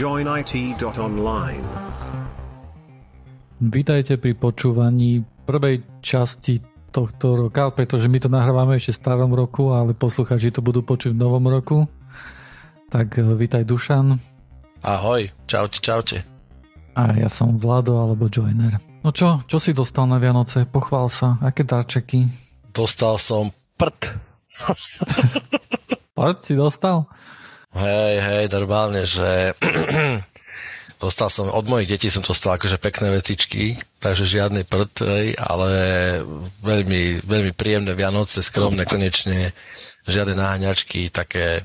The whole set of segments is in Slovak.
joinit.online. Vítajte pri počúvaní prvej časti tohto roka, pretože my to nahrávame ešte v starom roku, ale poslucháči to budú počuť v novom roku. Tak eh, vítaj Dušan. Ahoj, čaute, čaute. A ja som Vlado alebo Joiner. No čo, čo si dostal na Vianoce? Pochvál sa, aké darčeky? Dostal som prd. prd si dostal? Hej, hej, normálne, že dostal som, od mojich detí som dostal akože pekné vecičky, takže žiadny prd, ale veľmi, veľmi príjemné Vianoce, skromné konečne, žiadne náhaňačky, také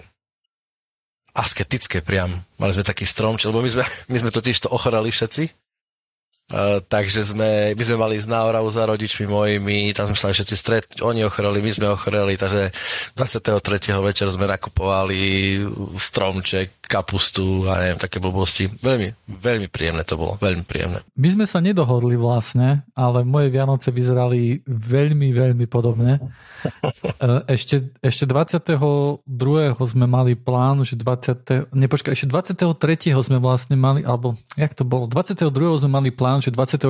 asketické priam. Mali sme taký strom, lebo my sme, my sme totiž to ochorali všetci, Uh, takže sme, my sme mali ísť na Oravu za rodičmi mojimi, tam sme sa všetci stretnúť, oni ochoreli, my sme ochoreli, takže 23. večer sme nakupovali stromček, kapustu a neviem, také blbosti. Veľmi, veľmi príjemné to bolo, veľmi príjemné. My sme sa nedohodli vlastne, ale moje Vianoce vyzerali veľmi, veľmi podobne. E, ešte, ešte 22. sme mali plán, že 20. Nepočkaj, ešte 23. sme vlastne mali, alebo jak to bolo? 22. sme mali plán, že 24.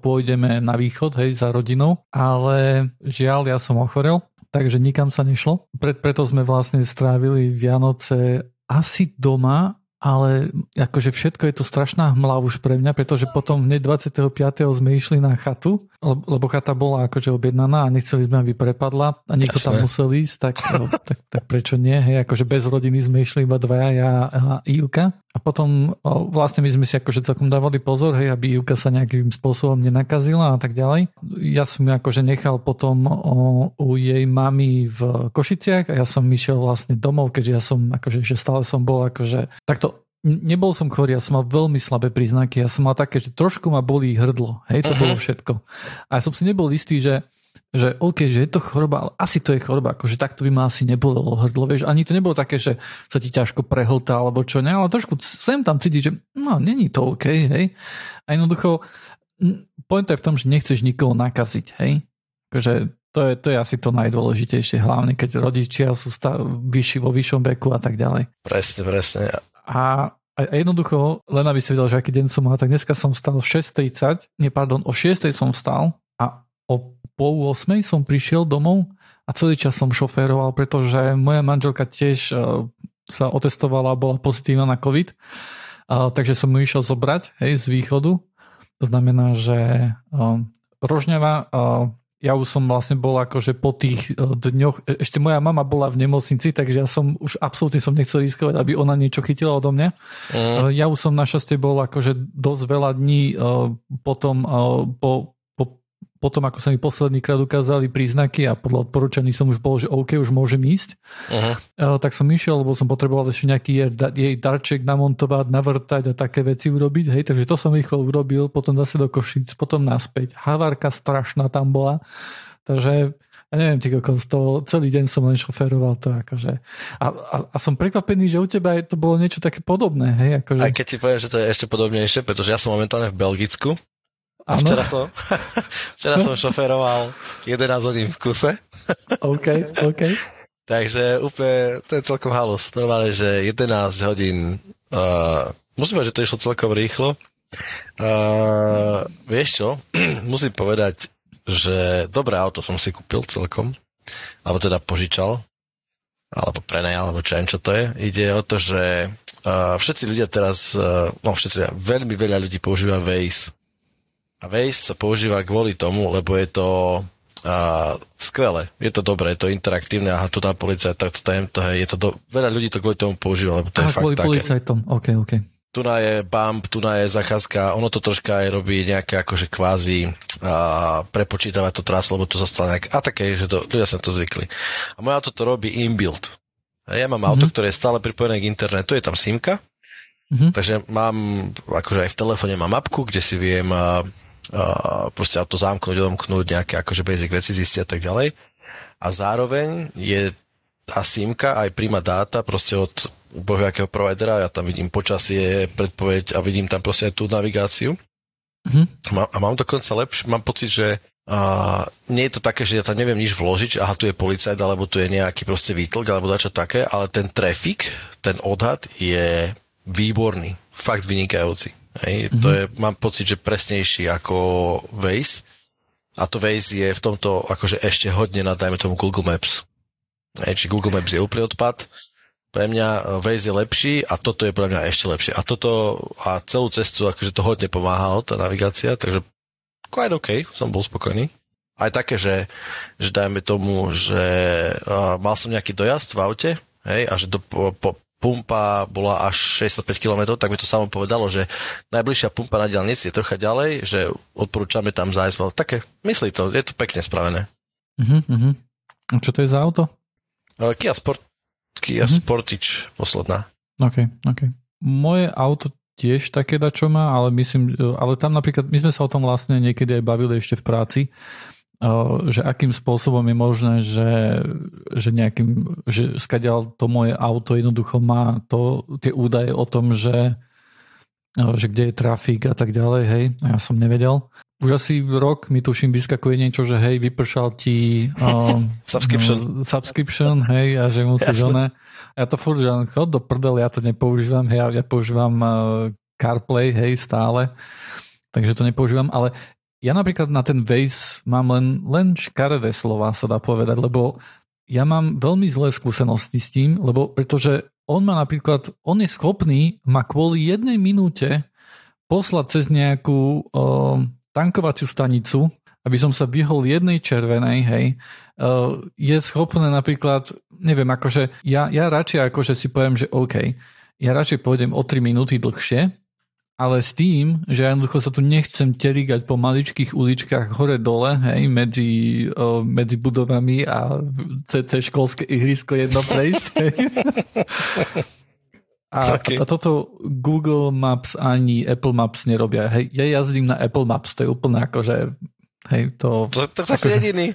pôjdeme na východ, hej, za rodinou, ale žiaľ, ja som ochorel, takže nikam sa nešlo. Pre, preto sme vlastne strávili Vianoce asi doma, ale akože všetko je to strašná hmla už pre mňa, pretože potom hneď 25. sme išli na chatu lebo chata bola akože objednaná a nechceli sme, aby prepadla a niekto Jasné. tam musel ísť, tak, no, tak, tak prečo nie? Hej, akože bez rodiny sme išli iba dvaja, ja a Ivka. A potom vlastne my sme si akože celkom dávali pozor, hej, aby Ivka sa nejakým spôsobom nenakazila a tak ďalej. Ja som ju akože nechal potom o, u jej mamy v Košiciach a ja som išiel vlastne domov, keďže ja som akože že stále som bol akože takto nebol som chorý, ja som mal veľmi slabé príznaky, ja som mal také, že trošku ma bolí hrdlo, hej, to uh-huh. bolo všetko. A ja som si nebol istý, že že OK, že je to choroba, ale asi to je choroba, akože takto by ma asi nebolo hrdlo, vieš, ani to nebolo také, že sa ti ťažko prehltá alebo čo, ne, ale trošku sem tam cítiť, že no, není to OK, hej. A jednoducho, point je v tom, že nechceš nikoho nakaziť, hej. Akože to je, to je asi to najdôležitejšie, hlavne keď rodičia sú stav, vyšší vo vyššom veku a tak ďalej. Presne, presne. A, a jednoducho, len aby si vedel, že aký deň som mal, tak dneska som vstal 6.30, nie, pardon, o 6.00 som vstal a o pol 8.00 som prišiel domov a celý čas som šoféroval, pretože moja manželka tiež uh, sa otestovala a bola pozitívna na COVID, uh, takže som ju išiel zobrať hej, z východu. To znamená, že uh, Rožňava ja už som vlastne bol akože po tých e, dňoch, e, ešte moja mama bola v nemocnici, takže ja som už absolútne som nechcel riskovať, aby ona niečo chytila odo mňa. Mm. Ja už som našťastie bol akože dosť veľa dní potom po potom, ako sa mi posledný krát ukázali príznaky a podľa odporúčaní som už bol, že OK, už môžem ísť, uh-huh. tak som išiel, lebo som potreboval ešte nejaký jej darček namontovať, navrtať a také veci urobiť. Hej, takže to som rýchlo urobil, potom zase do Košic, potom naspäť. Havárka strašná tam bola. Takže ja neviem, ty kokos, to celý deň som len šoferoval to akože. A, a, a som prekvapený, že u teba to bolo niečo také podobné, hej? Akože... Aj keď ti poviem, že to je ešte podobnejšie, pretože ja som momentálne v Belgicku a včera som, včera som šoferoval 11 hodín v kuse. OK, OK. Takže úplne, to je celkom halus. Normálne, že 11 hodín, uh, musím povedať, že to išlo celkom rýchlo. Uh, vieš čo, musím povedať, že dobré auto som si kúpil celkom, alebo teda požičal, alebo prenajal, alebo čo čo to je. Ide o to, že uh, všetci ľudia teraz, uh, no všetci, veľmi veľa ľudí používa Waze Waze sa používa kvôli tomu, lebo je to a, skvelé, je to dobré, je to interaktívne a tu tá policajt, tak to tam, to je, je to do, veľa ľudí to kvôli tomu používa, lebo to Aha, je fakt kvôli také. policajtom, ok, ok. Tu na je bump, tu na je zachádzka, ono to troška aj robí nejaké akože kvázi a, prepočítavať to trasu, lebo to zostalo nejak, a také, že to, ľudia sa to zvykli. A moje auto to robí inbuild. A ja mám mm-hmm. auto, ktoré je stále pripojené k internetu, je tam simka, mm-hmm. takže mám, akože aj v telefóne mám mapku, kde si viem a, proste auto zamknúť, odomknúť, nejaké akože basic veci zistiť a tak ďalej. A zároveň je tá simka aj príjma dáta proste od bohviakého providera, ja tam vidím počasie, predpoveď a vidím tam proste aj tú navigáciu. Mm-hmm. A mám dokonca lepšie, mám pocit, že a nie je to také, že ja tam neviem nič vložiť, aha, tu je policajt, alebo tu je nejaký proste výtlk, alebo dačo také, ale ten trafik, ten odhad je výborný fakt vynikajúci. Hej, mm-hmm. To je, mám pocit, že presnejší ako Waze. A to Waze je v tomto akože ešte hodne na, dajme tomu, Google Maps. Hej, či Google Maps je úplný odpad. Pre mňa e, Waze je lepší a toto je pre mňa ešte lepšie. A toto a celú cestu akože to hodne pomáhalo, tá navigácia, takže quite OK, som bol spokojný. Aj také, že, že dajme tomu, že uh, mal som nejaký dojazd v aute, hej, a že do, po, po, pumpa bola až 65 km, tak mi to samo povedalo, že najbližšia pumpa na diálnici je trocha ďalej, že odporúčame tam zájsť. Také, myslí to, je to pekne spravené. Uh-huh, uh-huh. A čo to je za auto? Uh, Kia, Sport, Kia uh-huh. Sportage posledná. OK, OK. Moje auto tiež také dačo má, ale myslím, ale tam napríklad, my sme sa o tom vlastne niekedy aj bavili ešte v práci, že akým spôsobom je možné, že, že nejakým, že skadiaľ to moje auto jednoducho má to, tie údaje o tom, že, že kde je trafik a tak ďalej, hej, ja som nevedel. Už asi rok mi tuším vyskakuje niečo, že hej, vypršal ti um, subscription. No, subscription, hej, a že musíš one. Ja to furt, že chod do prdel, ja to nepoužívam, hej, ja, ja používam uh, CarPlay, hej, stále, takže to nepoužívam, ale ja napríklad na ten Waze mám len, len škaredé slova, sa dá povedať, lebo ja mám veľmi zlé skúsenosti s tým, lebo pretože on má napríklad, on je schopný ma kvôli jednej minúte poslať cez nejakú uh, tankovaciu stanicu, aby som sa vyhol jednej červenej, hej, uh, je schopné napríklad, neviem, akože ja, ja radšej akože si poviem, že OK, ja radšej pôjdem o 3 minúty dlhšie, ale s tým, že ja jednoducho sa tu nechcem terigať po maličkých uličkách hore-dole, hej, medzi, o, medzi budovami a CC školské ihrisko jedno prejsť. Hej. A, okay. a toto Google Maps ani Apple Maps nerobia. Hej, ja jazdím na Apple Maps, to je úplne ako, že Hej, to... To, to zase akože, jediný.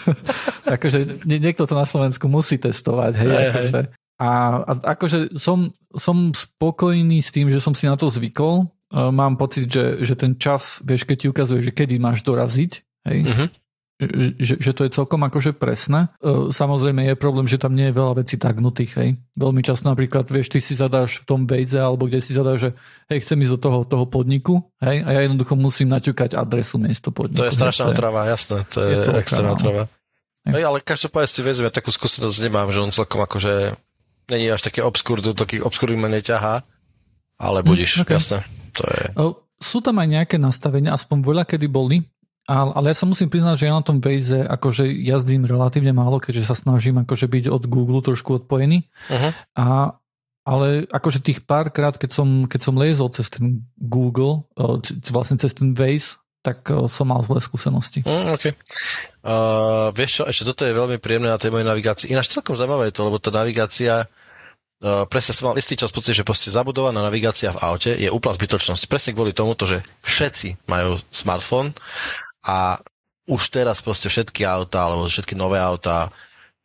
akože niekto to na Slovensku musí testovať. Hej, hej, akože, a, a akože som, som spokojný s tým, že som si na to zvykol. Uh, mám pocit, že, že ten čas, vieš, keď ti ukazuje, že kedy máš doraziť, hej, uh-huh. že, že to je celkom akože presné. Uh, samozrejme je problém, že tam nie je veľa vecí tagnutých, hej. Veľmi často napríklad, vieš, ty si zadáš v tom Waze alebo kde si zadáš, že hej, chcem ísť do toho, toho podniku, hej, a ja jednoducho musím naťukať adresu miesto podniku. To je strašná otrava, jasné, to je, je to extrémna otrava. Hej, ale každopádne si vezme, takú skúsenosť nemám, že on celkom akože není až také obskur, do takých obskurých ma neťahá, ale budíš, mm, okay. jasné. To je... Sú tam aj nejaké nastavenia, aspoň voľa kedy boli, ale ja sa musím priznať, že ja na tom Waze akože jazdím relatívne málo, keďže sa snažím akože byť od Google trošku odpojený. Uh-huh. A, ale akože tých párkrát, keď som, keď som liezol cez ten Google, vlastne cez ten Waze, tak som mal zlé skúsenosti. Mm, okay. Uh, vieš čo, ešte toto je veľmi príjemné na tej mojej navigácii. Ináč celkom zaujímavé je to, lebo tá navigácia, uh, presne som mal istý čas pocit, že proste zabudovaná navigácia v aute je úplná zbytočnosť. Presne kvôli tomu, že všetci majú smartfón a už teraz proste všetky auta, alebo všetky nové auta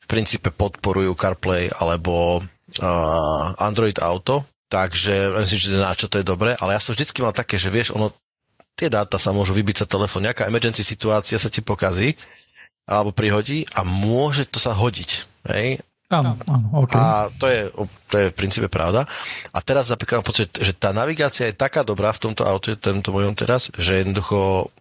v princípe podporujú CarPlay alebo uh, Android Auto, takže myslím, že na čo to je dobré, ale ja som vždycky mal také, že vieš, ono, tie dáta sa môžu vybiť sa telefón, nejaká emergency situácia sa ti pokazí alebo prihodí a môže to sa hodiť. Hej? Áno, áno, okay. A to je, to je v princípe pravda. A teraz napríklad mám pocit, že tá navigácia je taká dobrá v tomto aute, tomto mojom teraz, že jednoducho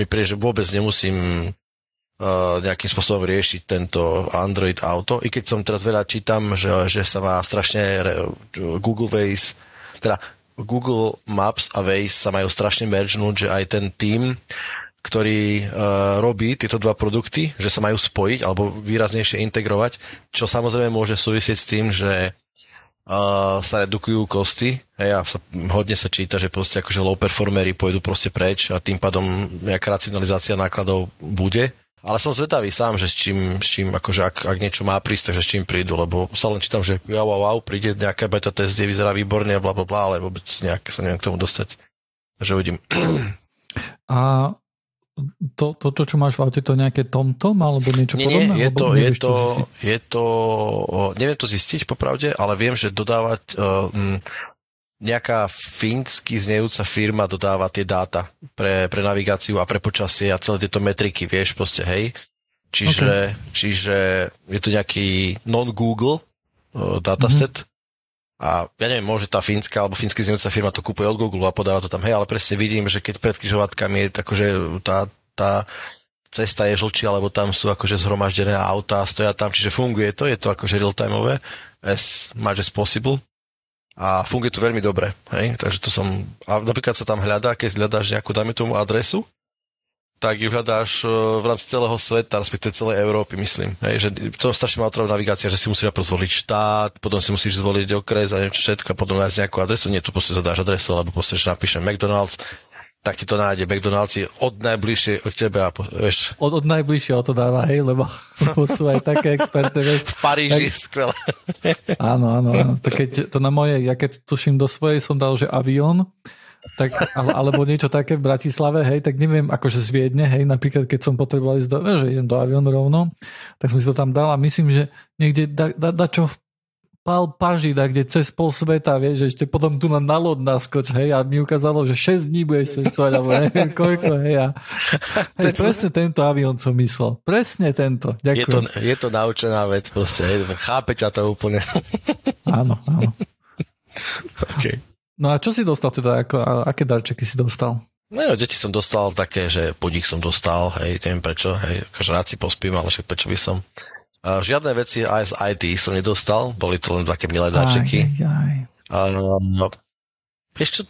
mi príde, že vôbec nemusím uh, nejakým spôsobom riešiť tento Android auto. I keď som teraz veľa čítam, že, že sa má strašne Google Waze, teda Google Maps a Waze sa majú strašne mergenúť, že aj ten tým ktorý uh, robí tieto dva produkty, že sa majú spojiť alebo výraznejšie integrovať, čo samozrejme môže súvisieť s tým, že uh, sa redukujú kosty. Hej, a sa, hodne sa číta, že proste akože low performery pôjdu proste preč a tým pádom nejaká racionalizácia nákladov bude. Ale som zvedavý sám, že s čím, s čím akože ak, ak niečo má prísť, takže s čím prídu, lebo sa len čítam, že wow, wow, wow, príde nejaká beta test, kde vyzerá výborne a bla, bla, bla, ale vôbec nejak sa neviem k tomu dostať. Takže uvidím. A to, to, to, čo máš v aute, to nejaké TomTom alebo niečo nie, podobné? Nie, je to, je to, je to, neviem to zistiť popravde, ale viem, že dodávať uh, nejaká fínsky znejúca firma dodáva tie dáta pre, pre navigáciu a pre počasie a celé tieto metriky, vieš, proste, hej. Čiže, okay. čiže je to nejaký non-Google uh, dataset, mm-hmm A ja neviem, môže tá fínska alebo fínska znajúca firma to kúpuje od Google a podáva to tam, hej, ale presne vidím, že keď pred križovatkami je akože tá, tá cesta je žlčia, alebo tam sú akože zhromaždené autá, stoja tam, čiže funguje to, je to akože real-timeové, as much as possible. A funguje to veľmi dobre, hej, takže to som, a napríklad sa tam hľadá, keď hľadáš nejakú, dajme tomu adresu, tak ju hľadáš e, v rámci celého sveta, respektíve celej Európy, myslím. Hej, že to strašne má navigácia, že si musíš najprv zvoliť štát, potom si musíš zvoliť okres a neviem čo všetko, a potom nájsť nejakú adresu. Nie, tu proste zadáš adresu, alebo proste, že napíšem McDonald's, tak ti to nájde McDonald's od najbližšie od teba. Vieš. Od, od najbližšieho to dáva, hej, lebo sú aj také experty. Vieš. V Paríži, tak... skvelé. áno, áno, áno. To, keď, to na moje, ja keď tuším do svojej som dal, že avión, tak, ale, alebo niečo také v Bratislave, hej, tak neviem, akože z Viedne, hej, napríklad keď som potreboval ísť do, že idem do aviónu rovno, tak som si to tam dal a myslím, že niekde da, da, da čo v pal pažida, kde cez pol sveta, vieš, že ešte potom tu na, na lod naskoč, hej, a mi ukázalo, že 6 dní budeš cestovať, alebo neviem koľko, hej, a hej, presne tento avión som myslel. Presne tento. Ďakujem. Je to, je to naučená vec, proste, hej, chápe ťa to úplne. Áno, áno. Okay. No a čo si dostal teda, ako, a aké darčeky si dostal? No jo, deti som dostal také, že podík som dostal, hej, neviem prečo, hej, akože rád si pospím, ale však prečo by som. Uh, žiadne veci aj z IT som nedostal, boli to len také milé darčeky. Aj, aj. Uh, no, ešte,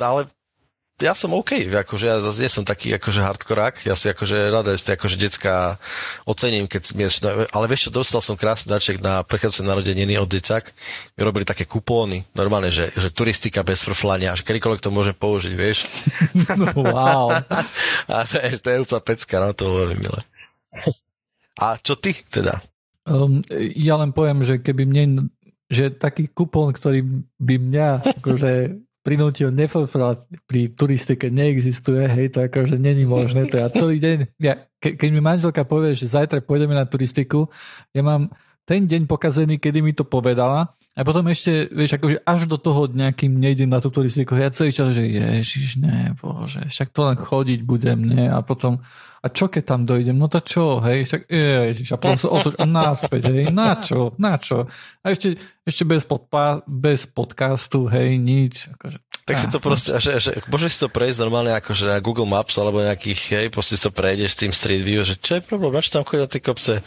ale ja som OK, akože ja zase nie som taký akože hardkorák, ja si akože rada ste akože detská ocením, keď mi ale vieš čo, dostal som krásny darček na prechádzajúce narodeniny od decák, robili také kupóny, normálne, že, že turistika bez frflania, že kedykoľvek to môžem použiť, vieš. No, wow. A to je, to je úplná pecka, no to veľmi milé. A čo ty teda? Um, ja len poviem, že keby mne že taký kupón, ktorý by mňa akože prinútil nefrfrať pri turistike neexistuje, hej, to akože není možné, to ja celý deň, ja, ke, keď mi manželka povie, že zajtra pôjdeme na turistiku, ja mám ten deň pokazený, kedy mi to povedala a potom ešte, vieš, akože až do toho dňa, kým nejdem na tú turistiku, ja celý čas, že ježiš, ne, bože, však to len chodiť budem, ne, a potom a čo keď tam dojdem, no to čo, hej, však, ježiš, a potom sa otoč a náspäť, hej, na čo, na čo. A ešte, ešte bez, podpa, bez podcastu, hej, nič, akože, tak si to proste, že, že môžeš si to prejsť normálne akože na Google Maps alebo nejakých, hej, proste si to prejdeš tým Street View, že čo je problém, na čo tam chodia tie kopce?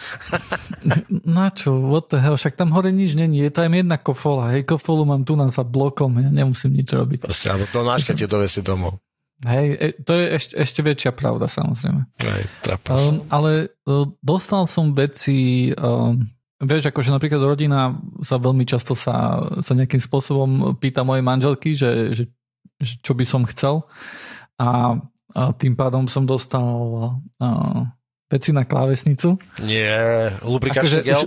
na čo, what the hell, však tam hore nič není, je tam jedna kofola, hej, kofolu mám tu na za blokom, ja nemusím nič robiť. Proste, alebo to náška ti dovesi domov. Hej, e, to je ešte, ešte väčšia pravda, samozrejme. Hej, um, ale uh, dostal som veci, um, vieš, akože napríklad rodina sa veľmi často sa, sa nejakým spôsobom pýta mojej manželky, že, že, že čo by som chcel a, a tým pádom som dostal uh, veci na klávesnicu. Nie, lubrikačný akože, gel?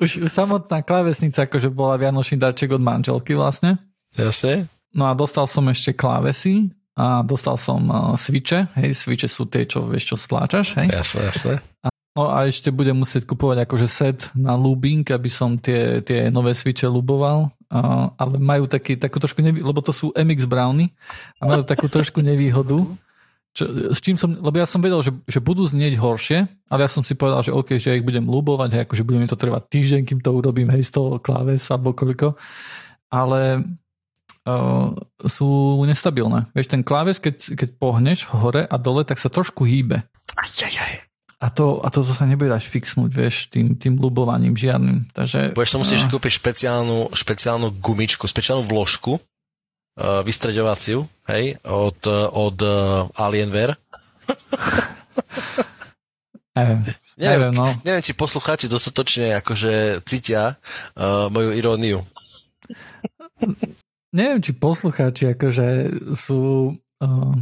Už, už, samotná klávesnica akože bola vianočný darček od manželky vlastne. Jasne. No a dostal som ešte klávesy a dostal som uh, switche, hej, switche sú tie, čo vieš, čo stláčaš, hej. Jasne, jasne. No a ešte budem musieť kupovať akože set na looping, aby som tie, tie nové switche luboval, uh, ale majú taký, takú trošku nevý, lebo to sú MX Browny a majú takú trošku nevýhodu, čo, s čím som, lebo ja som vedel, že, že budú znieť horšie, ale ja som si povedal, že OK, že ja ich budem lubovať, hej, akože budeme to trvať týždeň, kým to urobím, hej, z toho kláves alebo koľko. Ale uh, sú nestabilné. Vieš, ten kláves, keď, keď pohneš hore a dole, tak sa trošku hýbe. A to, a to sa nebude dať fixnúť, vieš, tým, tým lubovaním žiadnym. Takže, Budeš sa musíš uh, kúpiť špeciálnu, špeciálnu gumičku, špeciálnu vložku, uh, vystreďovaciu, hej, od, od uh, Alienware. neviem, neviem, no. neviem, či poslucháči dostatočne akože cítia uh, moju iróniu neviem, či poslucháči akože sú, uh,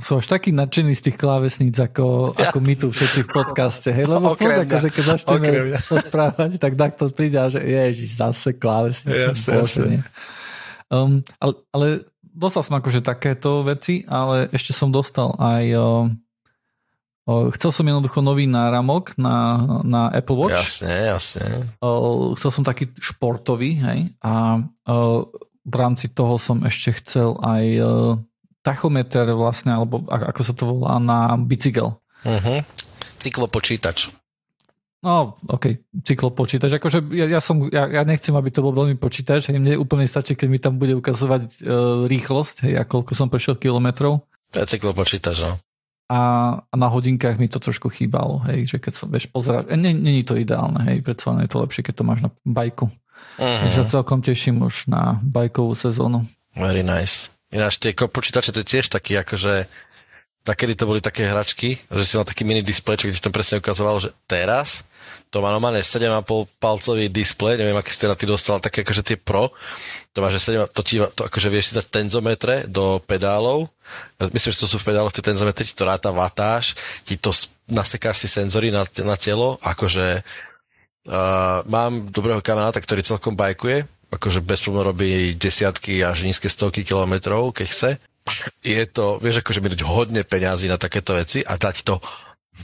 sú až takí nadšení z tých klávesníc, ako, ja. ako my tu všetci v podcaste. Hej? Lebo furt, akože keď začneme rozprávať, tak takto príde a že ježiš, zase klávesnice. Jasne, jasne. Um, ale, ale dostal som akože takéto veci, ale ešte som dostal aj uh, Chcel som jednoducho nový náramok na, na Apple Watch. Jasne, jasne. Chcel som taký športový, hej, a v rámci toho som ešte chcel aj tachometer vlastne, alebo ako sa to volá, na bicykel. Uh-huh. Cyklopočítač. No, ok, cyklopočítač. Akože ja, ja, som, ja, ja nechcem, aby to bol veľmi počítač. Hej, mne úplne stačí, keď mi tam bude ukazovať uh, rýchlosť, hej, a koľko som prešiel kilometrov. To je cyklopočítač, no. A, a na hodinkách mi to trošku chýbalo, hej, že keď som, vieš, pozerať, není to ideálne, hej, predsa je to lepšie, keď to máš na bajku. Uh-huh. Takže celkom teším už na bajkovú sezónu. Very nice. Ináč tie počítače to je tiež taký akože takedy to boli také hračky, že si mal taký mini displej, čo ti tam presne ukazovalo, že teraz to má normálne 7,5 palcový displej, neviem, aký ste na ty dostal, také akože tie Pro, to má, že 7, to, ti, to akože vieš si dať tenzometre do pedálov, myslím, že to sú v pedáloch tie tenzometre, ti to ráta vatáž, ti to nasekáš si senzory na, na telo, akože uh, mám dobrého kamaráta, ktorý celkom bajkuje, akože bez problémov robí desiatky až nízke stovky kilometrov, keď chce je to, vieš, akože minúť hodne peňazí na takéto veci a dať to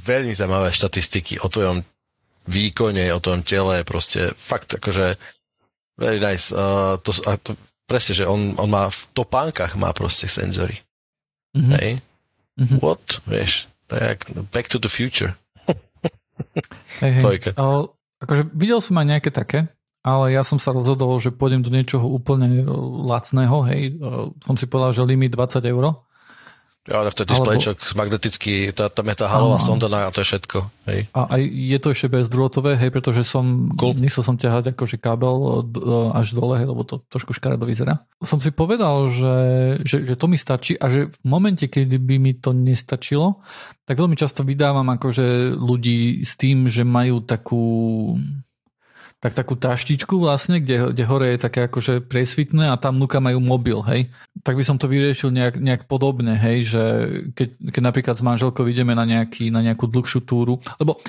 veľmi zaujímavé štatistiky o tvojom výkone, o tvojom tele, proste fakt akože very nice. Uh, to, a to, presne, že on, on má v topánkach má proste senzory. Mm-hmm. Hej? Mm-hmm. What? Vieš, back to the future. hey, hey. akože videl som aj nejaké také, ale ja som sa rozhodol, že pôjdem do niečoho úplne lacného, hej, som si povedal, že limit 20 eur. Ja, tak to je displejčok Alebo... magnetický, tá, tam je tá halová sonda a to je všetko. Hej. A aj je to ešte bezdrôtové, hej, pretože som, cool. nechcel som ťahať akože kábel až dole, hej, lebo to trošku škaredo vyzerá. Som si povedal, že, že, že to mi stačí a že v momente, keď by mi to nestačilo, tak veľmi často vydávam akože ľudí s tým, že majú takú tak takú taštičku vlastne, kde, kde hore je také akože presvitné a tam nuka majú mobil, hej. Tak by som to vyriešil nejak, nejak podobne, hej, že keď, keď napríklad s manželkou ideme na, nejaký, na nejakú dlhšiu túru, lebo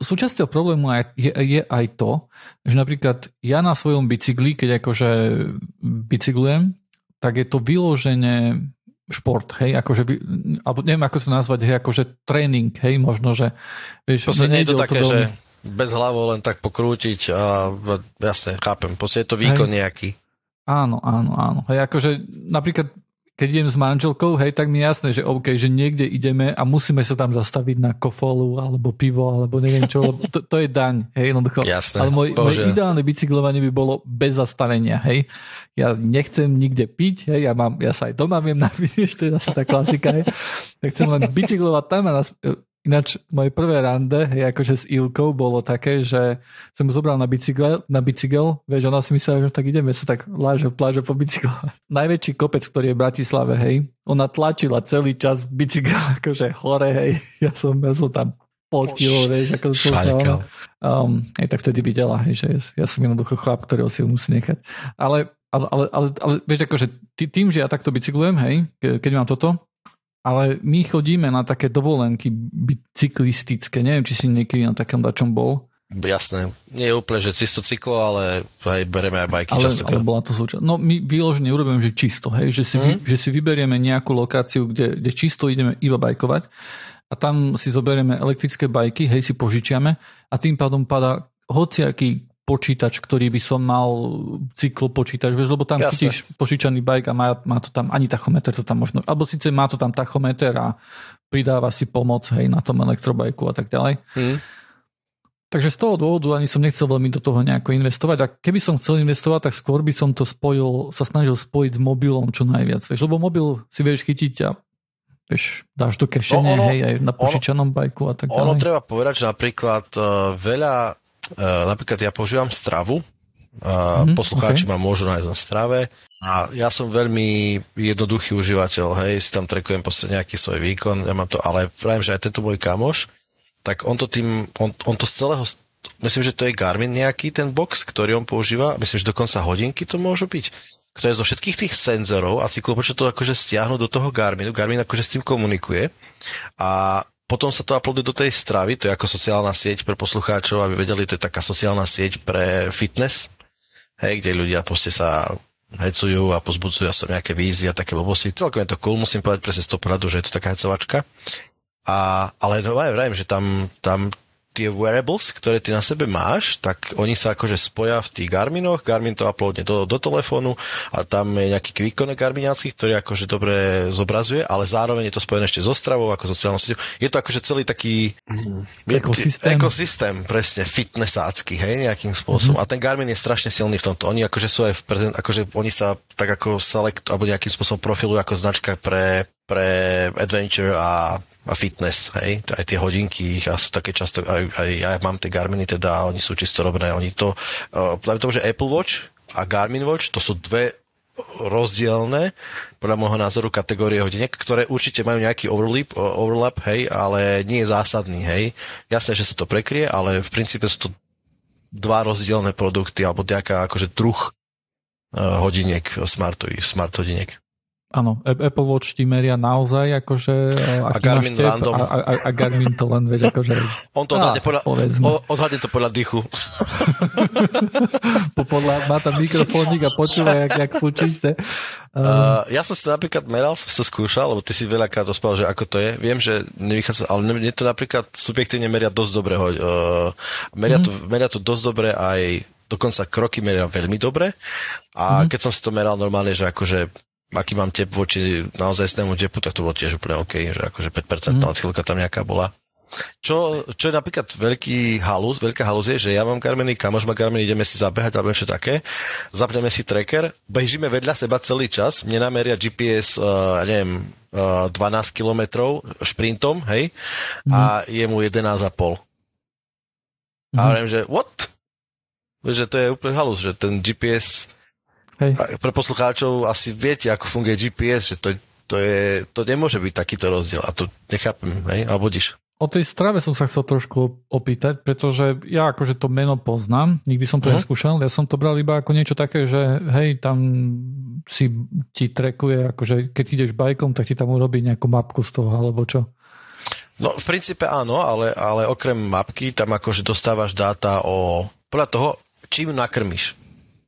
súčasťou problému je, je aj to, že napríklad ja na svojom bicykli, keď akože bicyklujem, tak je to vyložené šport, hej, akože, alebo neviem ako to nazvať, hej, akože tréning, hej, možno, že vieš, nie je to také, to že bez hlavu len tak pokrútiť a jasne, chápem. Proste je to výkon hej. nejaký. Áno, áno, áno. Hej, akože napríklad keď idem s manželkou, hej, tak mi je jasné, že OK, že niekde ideme a musíme sa tam zastaviť na kofolu alebo pivo, alebo neviem čo, lebo to, to je daň, hej, jednoducho. Jasné, Ale môj, moje ideálne bicyklovanie by bolo bez zastavenia, hej. Ja nechcem nikde piť, hej, ja, mám, ja sa aj doma viem napiť, to je zase tá klasika, hej. Tak chcem len bicyklovať tam a nás, Ináč moje prvé rande, hej, akože s Ilkou, bolo také, že som ju zobral na bicykel, na bicykel, vieš, ona si myslela, že tak ideme sa tak láže, pláže po bicykle. Najväčší kopec, ktorý je v Bratislave, hej, ona tlačila celý čas bicykel, akože hore, hej, ja som, ja som tam potil, vieš, ako to sa um, aj tak vtedy videla, hej, že ja som jednoducho chlap, ktorého si musí nechať. Ale, ale, ale, ale, ale vieš, akože tým, že ja takto bicyklujem, hej, keď mám toto, ale my chodíme na také dovolenky bicyklistické. Neviem, či si niekedy na takom dačom bol. Jasné. Nie je úplne, že čisto cyklo, ale aj bereme aj bajky ale, častokrát. Ale bola to súčasť. No my vyložene urobíme, že čisto, hej? Že, si, mm. že si vyberieme nejakú lokáciu, kde, kde čisto ideme iba bajkovať a tam si zoberieme elektrické bajky, hej, si požičiame a tým pádom padá hociaký počítač, ktorý by som mal cyklopočítač, vieš, lebo tam Jasne. chytíš požičaný bike a má, má to tam ani tachometer, to tam možno, alebo síce má to tam tachometer a pridáva si pomoc, hej, na tom elektrobajku a tak ďalej. Hmm. Takže z toho dôvodu ani som nechcel veľmi do toho nejako investovať a keby som chcel investovať, tak skôr by som to spojil, sa snažil spojiť s mobilom čo najviac, vieš, lebo mobil si vieš chytiť a vieš, dáš do kešene, no hej, aj na požičanom bajku a tak ďalej. Ono treba povedať, že napríklad uh, veľa Uh, napríklad ja používam stravu, uh, mm, poslucháči okay. ma môžu nájsť na strave. A ja som veľmi jednoduchý užívateľ, hej, si tam trekujem proste nejaký svoj výkon, ja mám to, ale pravím, že aj tento môj kamoš, tak on to tým, on, on to z celého, myslím, že to je Garmin nejaký ten box, ktorý on používa, myslím, že dokonca hodinky to môžu byť, ktoré zo všetkých tých senzorov a cyklopočet to akože stiahnu do toho Garminu, Garmin akože s tým komunikuje. A potom sa to uploaduje do tej stravy, to je ako sociálna sieť pre poslucháčov, aby vedeli, to je taká sociálna sieť pre fitness, hej, kde ľudia proste sa hecujú a pozbudzujú sa nejaké výzvy a také blbosti. Celkom je to cool, musím povedať presne z toho pohľadu, že je to taká hecovačka. A, ale no aj vrajím, že tam, tam tie wearables, ktoré ty na sebe máš, tak oni sa akože spoja v tých Garminoch, Garmin to uploadne do, do telefónu a tam je nejaký connect Garminiacký, ktorý akože dobre zobrazuje, ale zároveň je to spojené ešte so stravou, ako sociálnou sieťou. Je to akože celý taký mm, ekosystém. ekosystém, presne, fitnessácky, hej, nejakým spôsobom. Mm-hmm. A ten Garmin je strašne silný v tomto. Oni akože sú aj v prezent, akože oni sa tak ako select, alebo nejakým spôsobom profilujú ako značka pre, pre adventure a a fitness, hej, aj tie hodinky a sú také často, aj, aj ja mám tie Garminy teda, oni sú čisto robné, oni to, uh, tomu, že Apple Watch a Garmin Watch, to sú dve rozdielne, podľa môjho názoru, kategórie hodiniek, ktoré určite majú nejaký overlap, overlap, hej, ale nie je zásadný, hej. Jasné, že sa to prekrie, ale v princípe sú to dva rozdielne produkty, alebo nejaká akože druh uh, hodiniek, smart, smart hodiniek. Áno, Apple Watch ti meria naozaj akože... A Garmin tep, random. A, a, a Garmin to len veď akože... On to odhadne, podľa, odhadne to podľa dychu. po, podľa, má tam mikrofónik a počúva, jak, jak fučíš. Ne? Uh, ja som si napríklad meral, som to skúšal, lebo ty si veľakrát rozprával, že ako to je. Viem, že nevychádza, ale mne to napríklad subjektívne meria dosť dobre. Uh, meria, mm. to, meria to dosť dobre aj dokonca kroky meria veľmi dobre. A mm. keď som si to meral normálne, že akože aký mám tep voči naozajstnému tepu, tak to bolo tiež úplne OK, že akože 5% mm. odchýlka tam nejaká bola. Čo, čo je napríklad veľký halus, veľká halus je, že ja mám Garminy, kamož má Garminy, ideme si zabehať alebo niečo také, zapneme si tracker, bežíme vedľa seba celý čas, mne nameria GPS, uh, neviem, uh, 12 km šprintom, hej, mm. a je mu 11,5. Mm. A hovorím, že what? Že to je úplne halus, že ten GPS Hej. A pre poslucháčov asi viete, ako funguje GPS, že to, to, je, to nemôže byť takýto rozdiel a to nechápem, hej, alebo diš. O tej strave som sa chcel trošku opýtať, pretože ja akože to meno poznám, nikdy som to uh-huh. neskúšal, ja som to bral iba ako niečo také, že hej, tam si ti trekuje, akože keď ideš bajkom, tak ti tam urobí nejakú mapku z toho, alebo čo? No v princípe áno, ale, ale okrem mapky tam akože dostávaš dáta o, podľa toho, čím nakrmiš.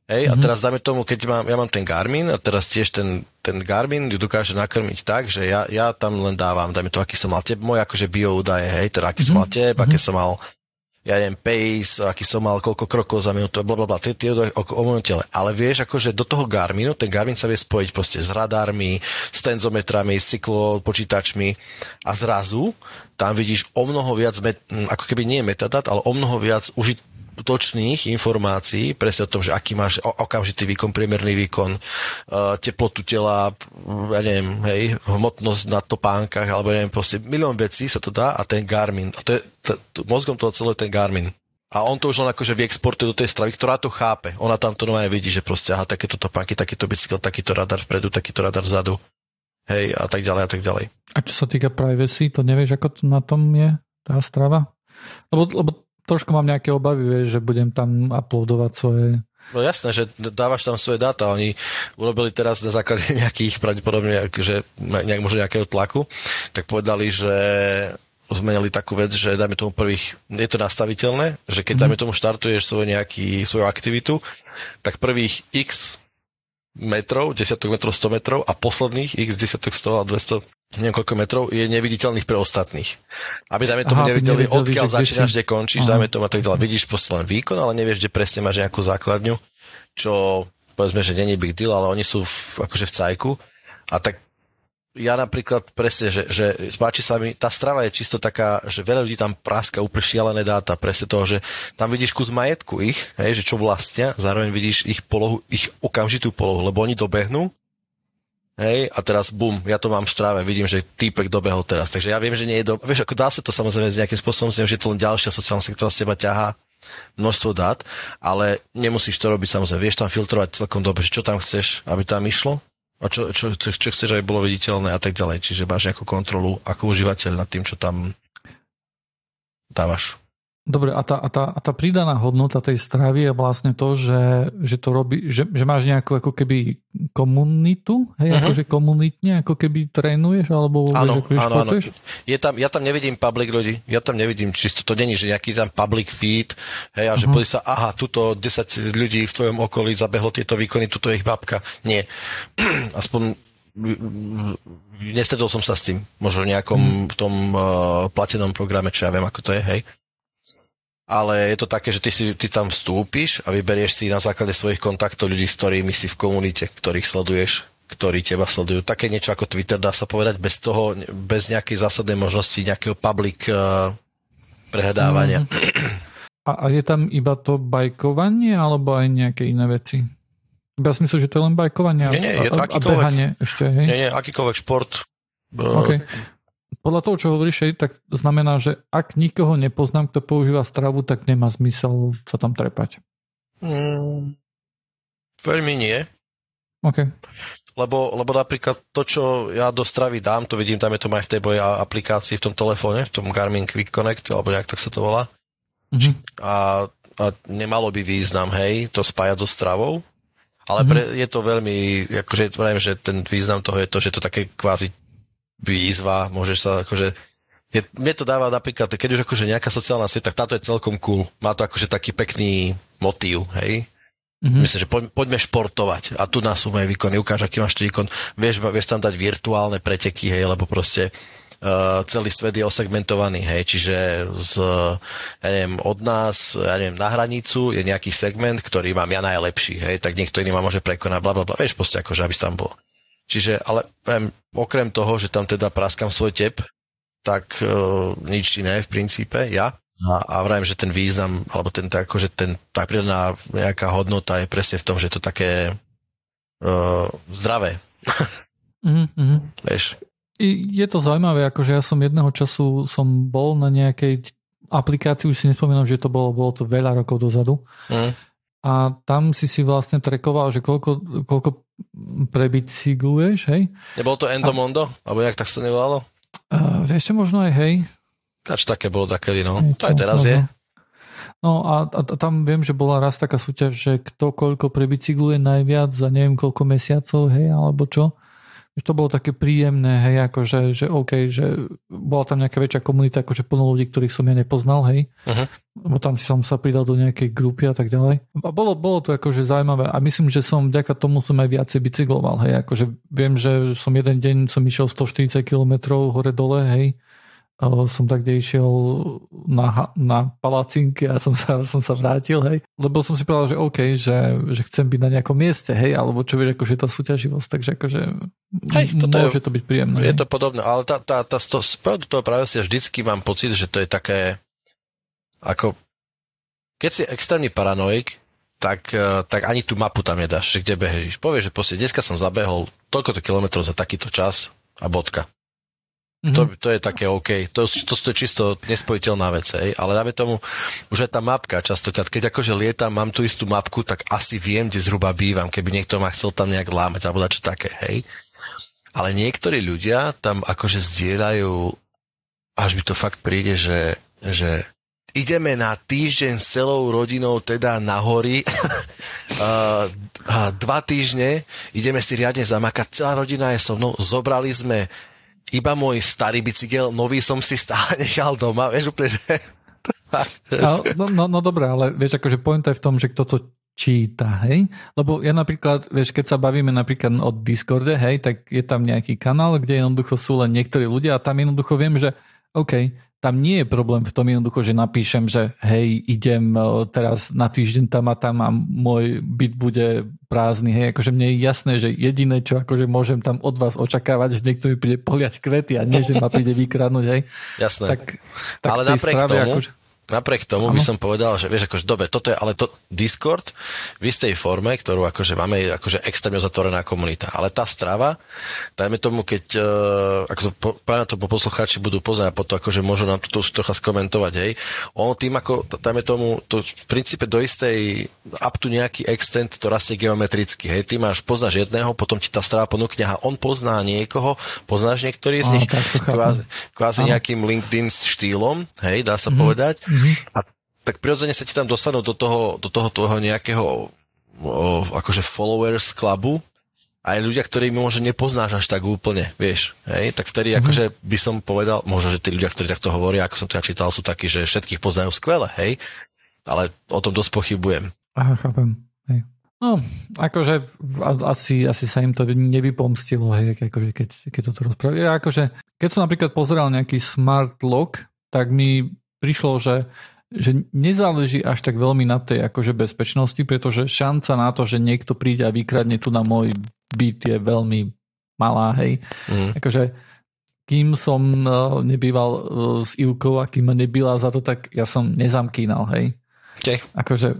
Hej, mm-hmm. a mhm. teraz dáme tomu, keď mám, ja mám ten Garmin a teraz tiež ten, ten Garmin ju dokáže nakrmiť tak, že ja, ja tam len dávam, dajme to, aký som mal tep, môj akože bio údaje, hej, teda aký mm-hmm. som mal tep, mm-hmm. aké som mal ja neviem, pace, aký som mal, koľko krokov za minútu, blablabla, tie, tie o, o mojom tele. Ale vieš, akože do toho Garminu, ten Garmin sa vie spojiť proste s radármi, s tenzometrami, s cyklopočítačmi a zrazu tam vidíš o mnoho viac, met, ako keby nie metadát, ale o mnoho viac užit, točných informácií, presne o tom, že aký máš okamžitý výkon, priemerný výkon, uh, teplotu tela, ja neviem, hej, hmotnosť na topánkach, alebo neviem, proste milión vecí sa to dá a ten Garmin, a to je, to, to, mozgom toho celé ten Garmin. A on to už len akože vyexportuje do tej stravy, ktorá to chápe. Ona tam to aj vidí, že proste, aha, takéto topánky, takýto bicykel, takýto radar vpredu, takýto radar vzadu. Hej, a tak ďalej, a tak ďalej. A čo sa týka privacy, to nevieš, ako to na tom je tá strava? Lebo, lebo trošku mám nejaké obavy, vieš, že budem tam uploadovať svoje No jasné, že dávaš tam svoje dáta. Oni urobili teraz na základe nejakých pravdepodobne, že nejak, možno nejakého tlaku, tak povedali, že zmenili takú vec, že dajme tomu prvých, je to nastaviteľné, že keď mm. dajme tomu štartuješ svoj nejaký, svoju aktivitu, tak prvých x metrov, desiatok metrov, 100 metrov a posledných x desiatok 100 a 200 neviem koľko metrov, je neviditeľných pre ostatných. Aby dáme tomu Aha, nevideli, odkiaľ začínaš, kde končíš, Aha. dáme tomu a tak ďalej. Vidíš proste len výkon, ale nevieš, kde presne máš nejakú základňu, čo povedzme, že není big deal, ale oni sú v, akože v cajku. A tak ja napríklad presne, že, že spáči sa mi, tá strava je čisto taká, že veľa ľudí tam práska úplne šialené dáta, presne toho, že tam vidíš kus majetku ich, hej, že čo vlastnia, zároveň vidíš ich polohu, ich okamžitú polohu, lebo oni dobehnú, Hej, a teraz bum, ja to mám v stráve, vidím, že týpek dobehol teraz. Takže ja viem, že nie je do... Vieš, ako dá sa to samozrejme s nejakým spôsobom, že je to len ďalšia sociálna sektora z teba ťahá množstvo dát, ale nemusíš to robiť samozrejme. Vieš tam filtrovať celkom dobre, čo tam chceš, aby tam išlo a čo, čo, čo, čo chceš, aby bolo viditeľné a tak ďalej. Čiže máš nejakú kontrolu ako užívateľ nad tým, čo tam dávaš. Dobre, a tá, a, tá, a tá pridaná hodnota tej stravy je vlastne to, že, že to robí, že, že máš nejakú ako keby komunitu, hej, uh-huh. akože komunitne, ako keby trénuješ, alebo áno, akože áno, áno. Je tam, ja tam nevidím public ľudí, ja tam nevidím, čisto to není, že nejaký tam public feed, hej, a že uh-huh. sa, aha, tuto 10 ľudí v tvojom okolí zabehlo tieto výkony, tuto je ich babka. Nie. Aspoň nestredol som sa s tým, možno v nejakom v tom uh, platenom programe, čo ja viem, ako to je, hej. Ale je to také, že ty, si, ty tam vstúpiš a vyberieš si na základe svojich kontaktov ľudí, s ktorými si v komunite, ktorých sleduješ, ktorí teba sledujú. Také niečo ako Twitter, dá sa povedať, bez toho, bez nejakej zásadnej možnosti nejakého public uh, prehľadávania. Mm. A, a je tam iba to bajkovanie, alebo aj nejaké iné veci? Ja si myslím, že to je len bajkovanie nie, nie, je to a, a behanie ešte, hej? Nie, nie, akýkoľvek šport. Okay. Podľa toho, čo hovoríš, tak znamená, že ak nikoho nepoznám, kto používa stravu, tak nemá zmysel sa tam trepať. Mm, veľmi nie. OK. Lebo, lebo napríklad to, čo ja do stravy dám, to vidím, tam je to aj v tej boje aplikácii v tom telefóne, v tom Garmin Quick Connect, alebo nejak tak sa to volá. Mm-hmm. A, a nemalo by význam, hej, to spájať so stravou, ale mm-hmm. pre, je to veľmi, akože vravím, že ten význam toho je to, že to také kvázi výzva, môžeš sa akože je, mne to dáva napríklad, keď už akože nejaká sociálna sieť, tak táto je celkom cool. Má to akože taký pekný motív, hej? Mm-hmm. Myslím, že poď, poďme športovať a tu nás sú moje výkony, ukáž, aký máš výkon. Vieš, vieš tam dať virtuálne preteky, hej, lebo proste uh, celý svet je osegmentovaný, hej, čiže z, ja neviem, od nás, ja neviem, na hranicu je nejaký segment, ktorý mám ja najlepší, hej, tak niekto iný ma môže prekonať, bla, bla, bla, vieš, proste akože, aby tam bol. Čiže, ale viem, okrem toho, že tam teda praskam svoj tep, tak uh, nič iné v princípe, ja. A, a vrajím, že ten význam, alebo ten, tak, akože ten, tá prírodná nejaká hodnota je presne v tom, že je to také uh, zdravé. Mm-hmm. Vieš, je to zaujímavé, akože ja som jedného času som bol na nejakej aplikácii, už si nespomínam, že to bolo, bolo to veľa rokov dozadu. Mm. A tam si si vlastne trekoval, že koľko, koľko prebicykluješ, hej? Nebolo to Endomondo? A... Alebo nejak tak sa nevolalo? Uh, vieš čo, možno aj hej. Ač také bolo takedy, no. Hej, to, to aj teraz je. No a, a, a tam viem, že bola raz taká súťaž, že kto koľko prebicykluje najviac za neviem koľko mesiacov, hej, alebo čo to bolo také príjemné, hej, akože, že OK, že bola tam nejaká väčšia komunita, akože plno ľudí, ktorých som ja nepoznal, hej, uh-huh. lebo tam som sa pridal do nejakej grupy a tak ďalej. A bolo, bolo to akože zaujímavé a myslím, že som vďaka tomu som aj viacej bicykloval, hej, akože viem, že som jeden deň som išiel 140 km hore dole, hej, som tak išiel na, na palacinky a som sa, som sa vrátil, hej. Lebo som si povedal, že OK, že, že chcem byť na nejakom mieste, hej, alebo čo vieš, akože tá súťaživosť, takže akože hej, toto môže je, to byť príjemné. Je hej. to podobné, ale tá, tá, tá, to, to, toho práve si vždycky mám pocit, že to je také ako keď si extrémny paranoik, tak, eh, tak ani tú mapu tam nedáš, že kde bežíš. Povieš, že proste dneska som zabehol toľko kilometrov za takýto čas a bodka. Mm-hmm. To, to je také OK. To, to, to je čisto nespojiteľná vec, hej. Ale dáme tomu, už aj tá mapka častokrát, keď akože lietam, mám tú istú mapku, tak asi viem, kde zhruba bývam, keby niekto ma chcel tam nejak lámať alebo čo také, hej. Ale niektorí ľudia tam akože zdieľajú, až mi to fakt príde, že, že ideme na týždeň s celou rodinou teda na hory, uh, dva týždne, ideme si riadne zamakať, celá rodina je so mnou, zobrali sme iba môj starý bicykel, nový som si stále nechal doma, vieš úplne, že... no, no, no dobré, ale vieš, akože pointa je v tom, že kto to číta, hej? Lebo ja napríklad, vieš, keď sa bavíme napríklad o Discorde, hej, tak je tam nejaký kanál, kde jednoducho sú len niektorí ľudia a tam jednoducho viem, že OK, tam nie je problém v tom jednoducho, že napíšem, že hej, idem e, teraz na týždeň tam a tam a môj byt bude prázdny. Hej, akože mne je jasné, že jediné, čo akože môžem tam od vás očakávať, že niekto mi príde poliať kvety a nie, že ma príde vykradnúť. Hej. Jasné. Tak, tak Ale napriek strave, tomu, akože... Napriek tomu ano. by som povedal, že vieš, akože dobre, toto je ale to Discord v istej forme, ktorú akože máme, je akože extrémne zatvorená komunita. Ale tá strava, dajme tomu, keď uh, ako to, práve to poslucháči budú poznať a potom akože môžu nám to trocha skomentovať, hej. On tým ako, dajme tomu, to v princípe do istej up to nejaký extent to rastie geometricky, hej. Ty máš, poznáš jedného, potom ti tá strava ponúkne a on pozná niekoho, poznáš niektorý z nich, kvázi, kvázi nejakým LinkedIn štýlom, hej, dá sa mm-hmm. povedať Mm-hmm. A tak prirodzene sa ti tam dostanú do toho, do toho tvojho nejakého o, akože followers klubu aj ľudia, ktorí možno nepoznáš až tak úplne, vieš, hej, tak vtedy mm-hmm. akože by som povedal, možno, že tí ľudia, ktorí takto hovoria, ako som to ja čítal, sú takí, že všetkých poznajú skvele, hej, ale o tom dosť pochybujem. Aha, chápem, hej. No, akože asi, asi sa im to nevypomstilo, hej, akože keď, keď toto rozprávali. Ja akože, keď som napríklad pozeral nejaký smart lock, tak mi prišlo, že že nezáleží až tak veľmi na tej akože bezpečnosti, pretože šanca na to, že niekto príde a vykradne tu na môj byt je veľmi malá, hej. Mm. Akože kým som uh, nebýval uh, s Ivkou a kým ma nebyla za to, tak ja som nezamkínal, hej. Okay. Akože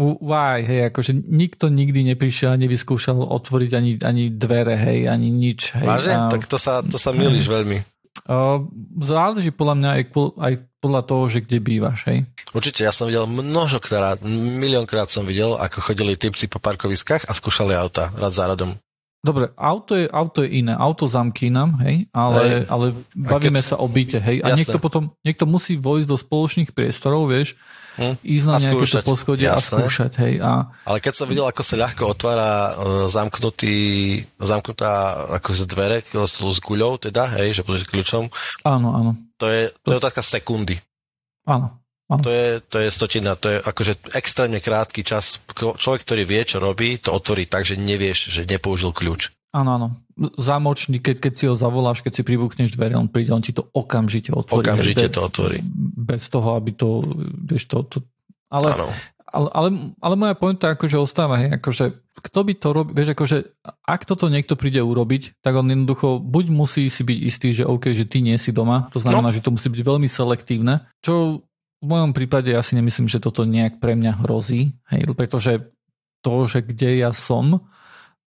why, hej, akože nikto nikdy neprišiel a nevyskúšal otvoriť ani, ani dvere, hej, ani nič. Hej. Váže? A, tak to sa, to sa milíš veľmi. Uh, záleží podľa mňa aj, aj podľa toho, že kde bývaš, hej? Určite, ja som videl mnohokrát, miliónkrát som videl, ako chodili typci po parkoviskách a skúšali auta rad za radom. Dobre, auto je, auto je iné. Auto zamkínam, hej, ale, hej. ale bavíme keď... sa o byte, hej. A Jasne. niekto potom, niekto musí vojsť do spoločných priestorov, vieš, hm? ísť na nejaké to poschodie a skúšať, hej. A... Ale keď som videl, ako sa ľahko otvára uh, zamknutý, zamknutá akože dvere s, guľou, teda, hej, že kľúčom. Áno, áno. To je, to, je otázka sekundy. Áno. To je, to je stotina, to je akože extrémne krátky čas. Človek, ktorý vie, čo robí, to otvorí tak, že nevieš, že nepoužil kľúč. Áno, áno. Zámočný, keď, keď si ho zavoláš, keď si pribukneš dvere, on príde, on ti to okamžite otvorí. Okamžite to otvorí. Bez toho, aby to, vieš, to, to ale, ale, ale, ale moja pointa akože ostáva, hej, akože kto by to robil, vieš, akože ak toto niekto príde urobiť, tak on jednoducho buď musí si byť istý, že OK, že ty nie si doma, to znamená, no. že to musí byť veľmi selektívne, čo v mojom prípade ja si nemyslím, že toto nejak pre mňa hrozí, hej, pretože to, že kde ja som,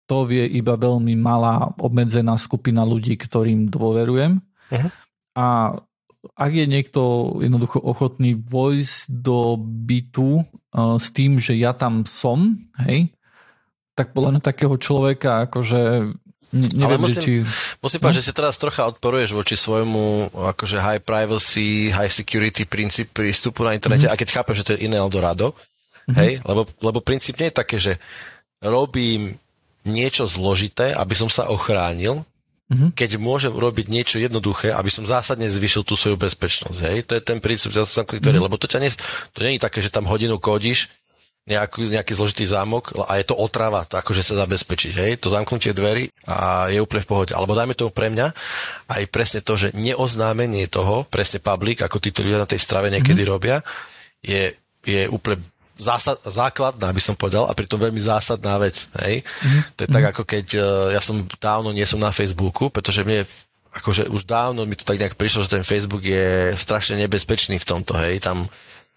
to vie iba veľmi malá obmedzená skupina ľudí, ktorým dôverujem. Uh-huh. A ak je niekto jednoducho ochotný vojsť do bytu uh, s tým, že ja tam som, hej, tak podľa mňa takého človeka akože Ne, neviem, Ale musím, či... musím povedať, no? že si teraz trocha odporuješ voči svojmu akože high privacy, high security princíp prístupu na internete, mm-hmm. a keď chápem, že to je iné Eldorado, mm-hmm. hej, lebo, lebo princíp nie je také, že robím niečo zložité, aby som sa ochránil, mm-hmm. keď môžem urobiť niečo jednoduché, aby som zásadne zvyšil tú svoju bezpečnosť. Hej? To je ten princíp, ktorý, mm-hmm. lebo to ťa nie, to nie je také, že tam hodinu kódiš nejaký, nejaký zložitý zámok a je to otrava, to akože sa zabezpečiť, hej, to zamknutie dverí a je úplne v pohode. Alebo dajme tomu pre mňa aj presne to, že neoznámenie toho, presne public, ako títo ľudia na tej strave niekedy mm-hmm. robia, je, je úplne zásad, základná, by som povedal, a pritom veľmi zásadná vec. Hej? Mm-hmm. To je tak, mhm. ako keď uh, ja som dávno nie som na Facebooku, pretože mne akože už dávno mi to tak nejak prišlo, že ten Facebook je strašne nebezpečný v tomto, hej, tam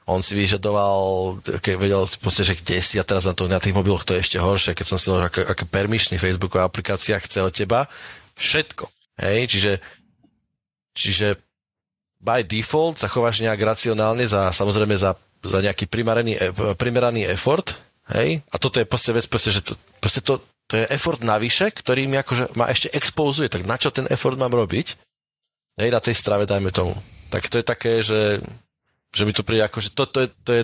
on si vyžadoval, keď vedel si proste, že kde si a teraz na, to, na tých mobiloch to je ešte horšie, keď som si hovoril, aké, aké permišný Facebooková aplikácia chce od teba, všetko. Hej, čiže, čiže by default sa chováš nejak racionálne za, samozrejme za, za nejaký primeraný, e, primeraný effort, hej, a toto je proste vec, proste, že to, proste to, to je effort navyše, ktorý mi akože ma ešte expozuje, tak na čo ten effort mám robiť? Hej, na tej strave dajme tomu. Tak to je také, že že mi to príde ako, že to, to, je, to je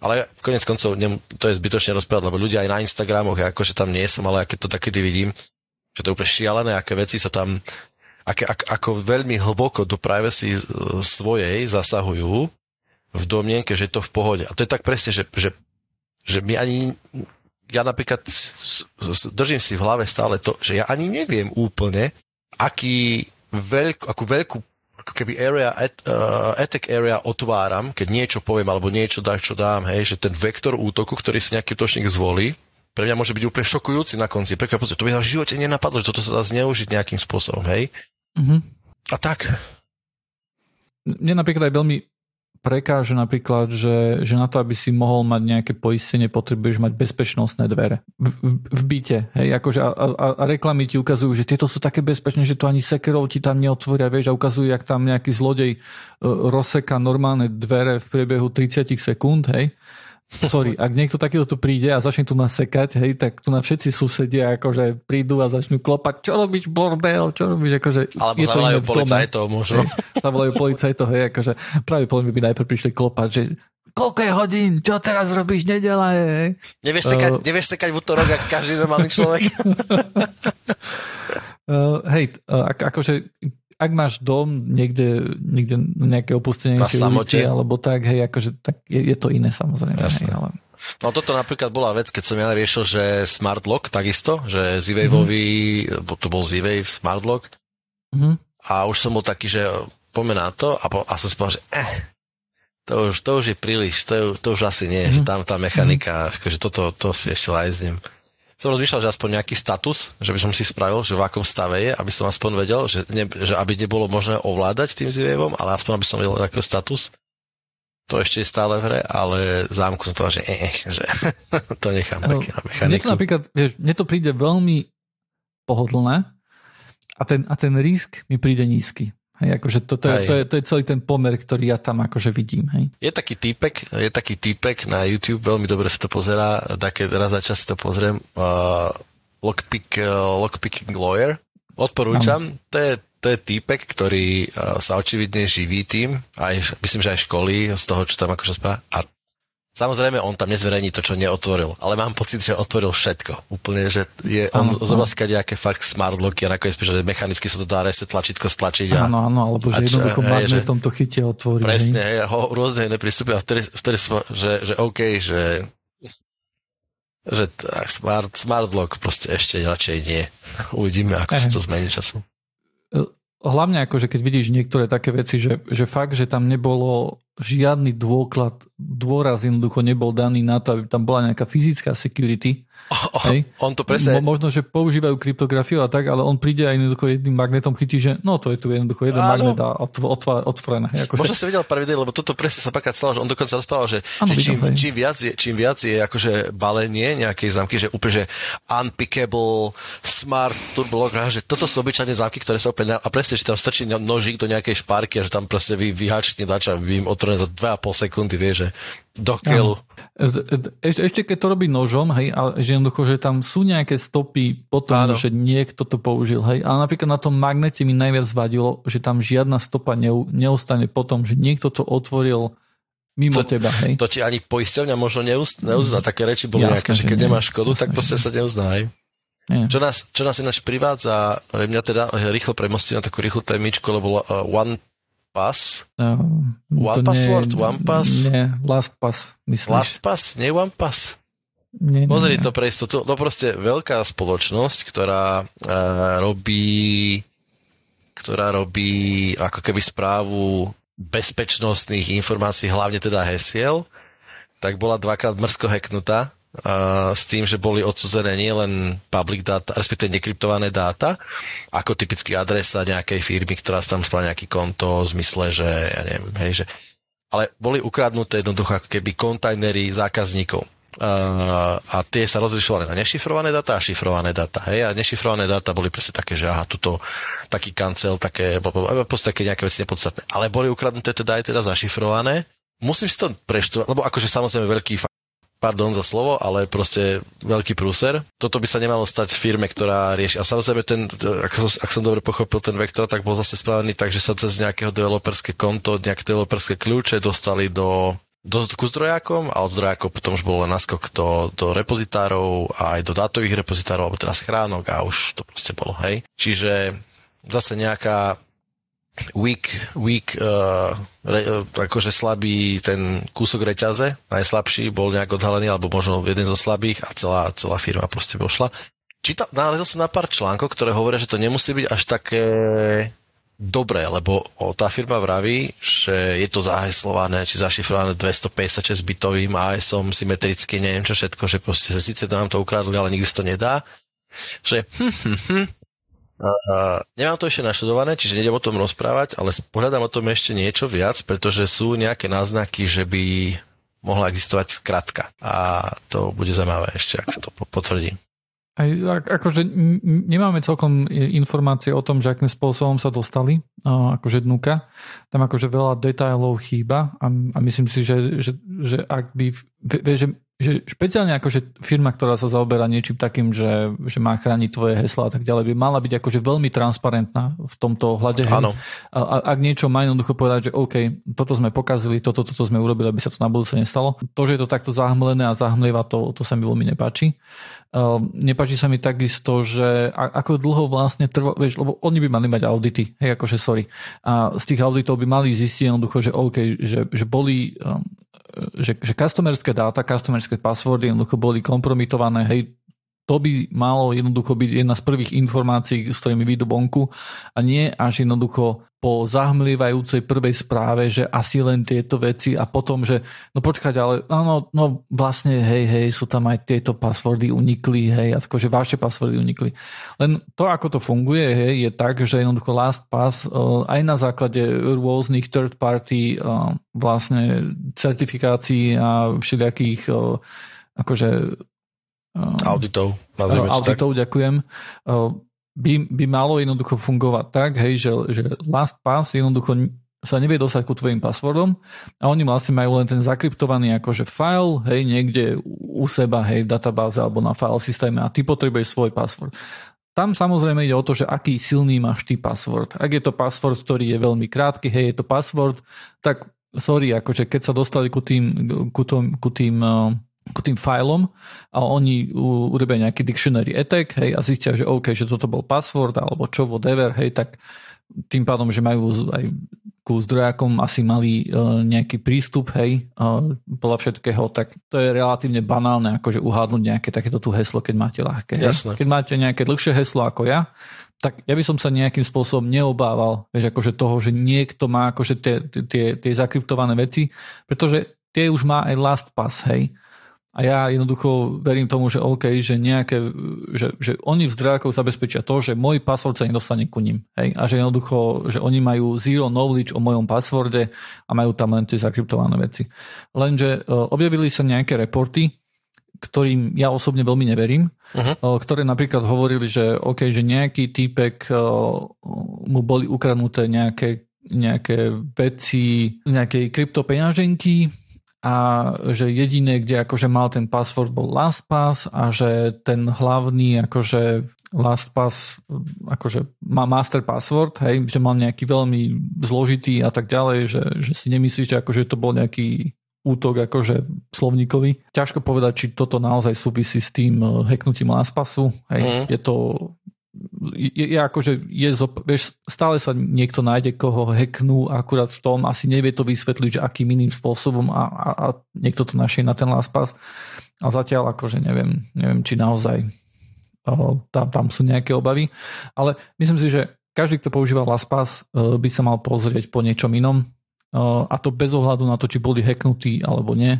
ale konec koncov to je zbytočne rozprávať, lebo ľudia aj na Instagramoch, akože tam nie som, ale keď to takedy vidím, že to je úplne šialené, aké veci sa tam, aké, ako, ako veľmi hlboko do privacy svojej zasahujú v domienke, že je to v pohode. A to je tak presne, že, že, že my ani, ja napríklad držím si v hlave stále to, že ja ani neviem úplne, aký veľk, akú veľkú ako keby area, at, uh, attack area otváram, keď niečo poviem alebo niečo dá, čo dám, hej, že ten vektor útoku, ktorý si nejaký útočník zvolí, pre mňa môže byť úplne šokujúci na konci. Prekvapujúci. To by v živote nenapadlo, že toto sa dá zneužiť nejakým spôsobom, hej? Mm-hmm. A tak. Mne napríklad aj veľmi prekáže napríklad, že, že na to, aby si mohol mať nejaké poistenie, potrebuješ mať bezpečnostné dvere. V, v, v byte. Hej, akože a, a, a reklamy ti ukazujú, že tieto sú také bezpečné, že to ani sekerov ti tam neotvoria, vieš, a ukazujú, jak tam nejaký zlodej uh, rozseka normálne dvere v priebehu 30 sekúnd, hej sorry, ak niekto takýto tu príde a začne tu nás sekať, hej, tak tu na všetci susedia akože prídu a začnú klopať, čo robíš bordel, čo robíš, akože... Alebo je zavolajú policajtov možno. Zavolajú policajtov, hej, akože práve podľa by najprv prišli klopať, že koľko je hodín, čo teraz robíš, nedela je. Nevieš sekať, uh, nevieš sekať v útorok, ako každý normálny človek. uh, hej, uh, akože ak máš dom niekde, niekde nejaké opustenejšie ulici, alebo tak, hej, akože tak je, je to iné samozrejme. Hej, ale... No toto napríklad bola vec, keď som ja riešil, že Smart Lock takisto, že Z-Waveový, mm-hmm. to bol Z-Wave Smart Lock mm-hmm. a už som bol taký, že pomená to a, po, a som si povedal, že eh, to už, to už je príliš, to, je, to už asi nie, mm. že tam tá mechanika, mm. akože toto to si ešte lajznem. Som rozmýšľal, že aspoň nejaký status, že by som si spravil, že v akom stave je, aby som aspoň vedel, že, ne, že aby nebolo možné ovládať tým zjevom, ale aspoň aby som vedel aký status. To ešte je stále v hre, ale zámku som povedal, že, eh, eh že to nechám no, také na mechaniku. Mne to napríklad, vieš, mne to príde veľmi pohodlné a ten, a ten risk mi príde nízky. Hej, akože to, to, je, to, je, to je celý ten pomer, ktorý ja tam akože vidím. Hej. Je taký týpek, je taký týpek na YouTube, veľmi dobre sa to pozerá, také raz za čas to pozriem, uh, Lockpick, uh, Lockpicking Lawyer. Odporúčam, to je, to je týpek, ktorý uh, sa očividne živí tým, aj, myslím, že aj školy z toho, čo tam akože spá. A Samozrejme, on tam nezverejní to, čo neotvoril, ale mám pocit, že otvoril všetko. Úplne, že je, on zobraská nejaké fakt smart locky a nakoniec píše, že mechanicky sa to dá reset tlačítko stlačiť. A, áno, áno, alebo že jednoducho magnetom to chytia otvorí. Presne, hej, ho rôzne iné prístupy a vtedy, vtedy že, že OK, že že tak, smart, smart lock proste ešte radšej nie. Uvidíme, ako sa to zmení časom hlavne ako, že keď vidíš niektoré také veci, že, že fakt, že tam nebolo žiadny dôklad, dôraz jednoducho nebol daný na to, aby tam bola nejaká fyzická security, Oh, Hej. On to presne... Mo, možno, že používajú kryptografiu a tak, ale on príde aj jednoducho jedným magnetom, chytí, že no to je tu jednoducho jeden Áno. magnet a otv- otvorené. Ako Možno že... si videl pár videí, lebo toto presne sa prekrát stalo, že on dokonca rozprával, že, ano, že čím, čím, viac je, čím viac je akože balenie nejakej zámky, že úplne, že unpickable, smart, turbo že toto sú obyčajne zámky, ktoré sa úplne, a presne, že tam strčí nožík do nejakej špárky a že tam proste vy, vyháčkne dača, vy im otvorené za 2,5 sekundy, vie, že do keľu. Ešte, ešte keď to robí nožom, hej, ale že jednoducho, že tam sú nejaké stopy potom, Áno. že niekto to použil, hej, ale napríklad na tom magnete mi najviac vadilo, že tam žiadna stopa neustane potom, že niekto to otvoril mimo to, teba, hej. To ti ani poisťovňa možno neuzná, neuzná. také reči boli Jasne, nejaké, že keď nie. nemáš škodu, Jasne, tak proste sa neuzná, hej. Čo nás, čo nás ináč privádza, mňa teda rýchlo premostí na takú rýchlu témičku, lebo uh, One Pass? Uh, one Password? Nie, one Pass? Nie, Last Pass, myslíš? Last Pass? Nie One Pass? Nie, Pozri nie, to pre istotu. No proste veľká spoločnosť, ktorá uh, robí ktorá robí ako keby správu bezpečnostných informácií, hlavne teda hesiel, tak bola dvakrát mrzko hacknutá uh, s tým, že boli odsudzené nielen public data, respektíve nekryptované dáta, ako typicky adresa nejakej firmy, ktorá tam spala nejaký konto v zmysle, že ja neviem, hej, že ale boli ukradnuté jednoducho ako keby kontajnery zákazníkov. Uh, a tie sa rozlišovali na nešifrované data a šifrované data. Hej? A nešifrované data boli presne také, že aha, tuto taký kancel, také, také nejaké veci nepodstatné. Ale boli ukradnuté teda aj teda zašifrované. Musím si to preštudovať, lebo akože samozrejme veľký pardon za slovo, ale proste veľký prúser. Toto by sa nemalo stať v firme, ktorá rieši. A samozrejme, ten, ak, som, ak som dobre pochopil ten vektor, tak bol zase spravený tak, že sa cez nejakého developerské konto, nejaké developerské kľúče dostali do do, ku zdrojákom a od zdrojákov potom už bol len naskok do, do repozitárov a aj do dátových repozitárov, alebo teda schránok a už to proste bolo, hej. Čiže zase nejaká weak, weak uh, re, uh, akože slabý ten kúsok reťaze, najslabší, bol nejak odhalený, alebo možno jeden zo slabých a celá, celá firma proste vošla. Čítal, nalezol som na pár článkov, ktoré hovoria, že to nemusí byť až také dobré, lebo o, tá firma vraví, že je to zaheslované, či zašifrované 256 bitovým ASom symetricky, neviem čo všetko, že proste síce nám to ukradli, ale nikdy to nedá. Že hm, hm, hm, Uh, nemám to ešte naštudované, čiže nejdem o tom rozprávať, ale pohľadám o tom ešte niečo viac, pretože sú nejaké náznaky, že by mohla existovať skratka. A to bude zaujímavé ešte, ak sa to potvrdí. Aj, akože nemáme celkom informácie o tom, že akým spôsobom sa dostali, akože dnuka. Tam akože veľa detailov chýba a, a myslím si, že, že, že ak by, že že špeciálne akože firma, ktorá sa zaoberá niečím takým, že, že má chrániť tvoje hesla a tak ďalej, by mala byť akože veľmi transparentná v tomto hľade. Áno. A, ak niečo má jednoducho povedať, že OK, toto sme pokazili, toto, toto sme urobili, aby sa to na budúce nestalo. To, že je to takto zahmlené a zahmlieva, to, to sa mi veľmi nepáči. Uh, nepáči sa mi takisto, že ako dlho vlastne trvá, vieš, lebo oni by mali mať audity, hej, akože sorry. A z tých auditov by mali zistiť jednoducho, že OK, že, že boli um, že, že customerské dáta, customerské passwordy jednoducho boli kompromitované, hej, to by malo jednoducho byť jedna z prvých informácií, s ktorými vyjdú vonku a nie až jednoducho po zahmlievajúcej prvej správe, že asi len tieto veci a potom, že no počkať, ale áno, no vlastne hej, hej, sú tam aj tieto passwordy unikli, hej, a že vaše passwordy unikli. Len to, ako to funguje, hej, je tak, že jednoducho LastPass uh, aj na základe rôznych third party uh, vlastne certifikácií a všelijakých uh, akože Auditov. Auditov, tak. ďakujem. By, by malo jednoducho fungovať tak, hej, že, že LastPass jednoducho sa nevie dostať ku tvojim passwordom a oni vlastne majú len ten zakryptovaný akože file, hej, niekde u seba, hej, v databáze alebo na file systéme a ty potrebuješ svoj password. Tam samozrejme ide o to, že aký silný máš ty password. Ak je to password, ktorý je veľmi krátky, hej, je to password, tak sorry, akože keď sa dostali ku tým, ku tým, ku tým uh, k tým filom a oni urobia nejaký dictionary attack hej, a zistia, že OK, že toto bol password alebo čo, whatever, hej, tak tým pádom, že majú aj ku zdrojákom asi mali uh, nejaký prístup, hej, uh, podľa všetkého, tak to je relatívne banálne, akože uhádnuť nejaké takéto tu heslo, keď máte ľahké. Jasne. Keď máte nejaké dlhšie heslo ako ja, tak ja by som sa nejakým spôsobom neobával, vieš, akože toho, že niekto má akože tie, tie, tie zakryptované veci, pretože tie už má aj LastPass, hej. A ja jednoducho verím tomu, že OK, že nejaké, že, že oni v zdrojákoch zabezpečia to, že môj password sa nedostane ku ním. Hej? A že jednoducho, že oni majú zero knowledge o mojom passworde a majú tam len tie zakryptované veci. Lenže uh, objavili sa nejaké reporty, ktorým ja osobne veľmi neverím, uh-huh. ktoré napríklad hovorili, že OK, že nejaký týpek uh, mu boli ukradnuté nejaké nejaké veci z nejakej kryptopeňaženky a že jediné, kde akože mal ten password bol LastPass a že ten hlavný akože LastPass akože má master password, hej, že mal nejaký veľmi zložitý a tak ďalej, že, že si nemyslíš, že akože to bol nejaký útok akože slovníkový. Ťažko povedať, či toto naozaj súvisí s tým eh, hacknutím LastPassu. Hej. Mm. Je to je, je akože, je, vieš, stále sa niekto nájde, koho hacknú akurát v tom, asi nevie to vysvetliť, že akým iným spôsobom a, a, a niekto to našiel na ten LastPass. A zatiaľ akože neviem, neviem či naozaj o, tam, tam sú nejaké obavy. Ale myslím si, že každý, kto používa LastPass, by sa mal pozrieť po niečom inom a to bez ohľadu na to, či boli hacknutí alebo nie.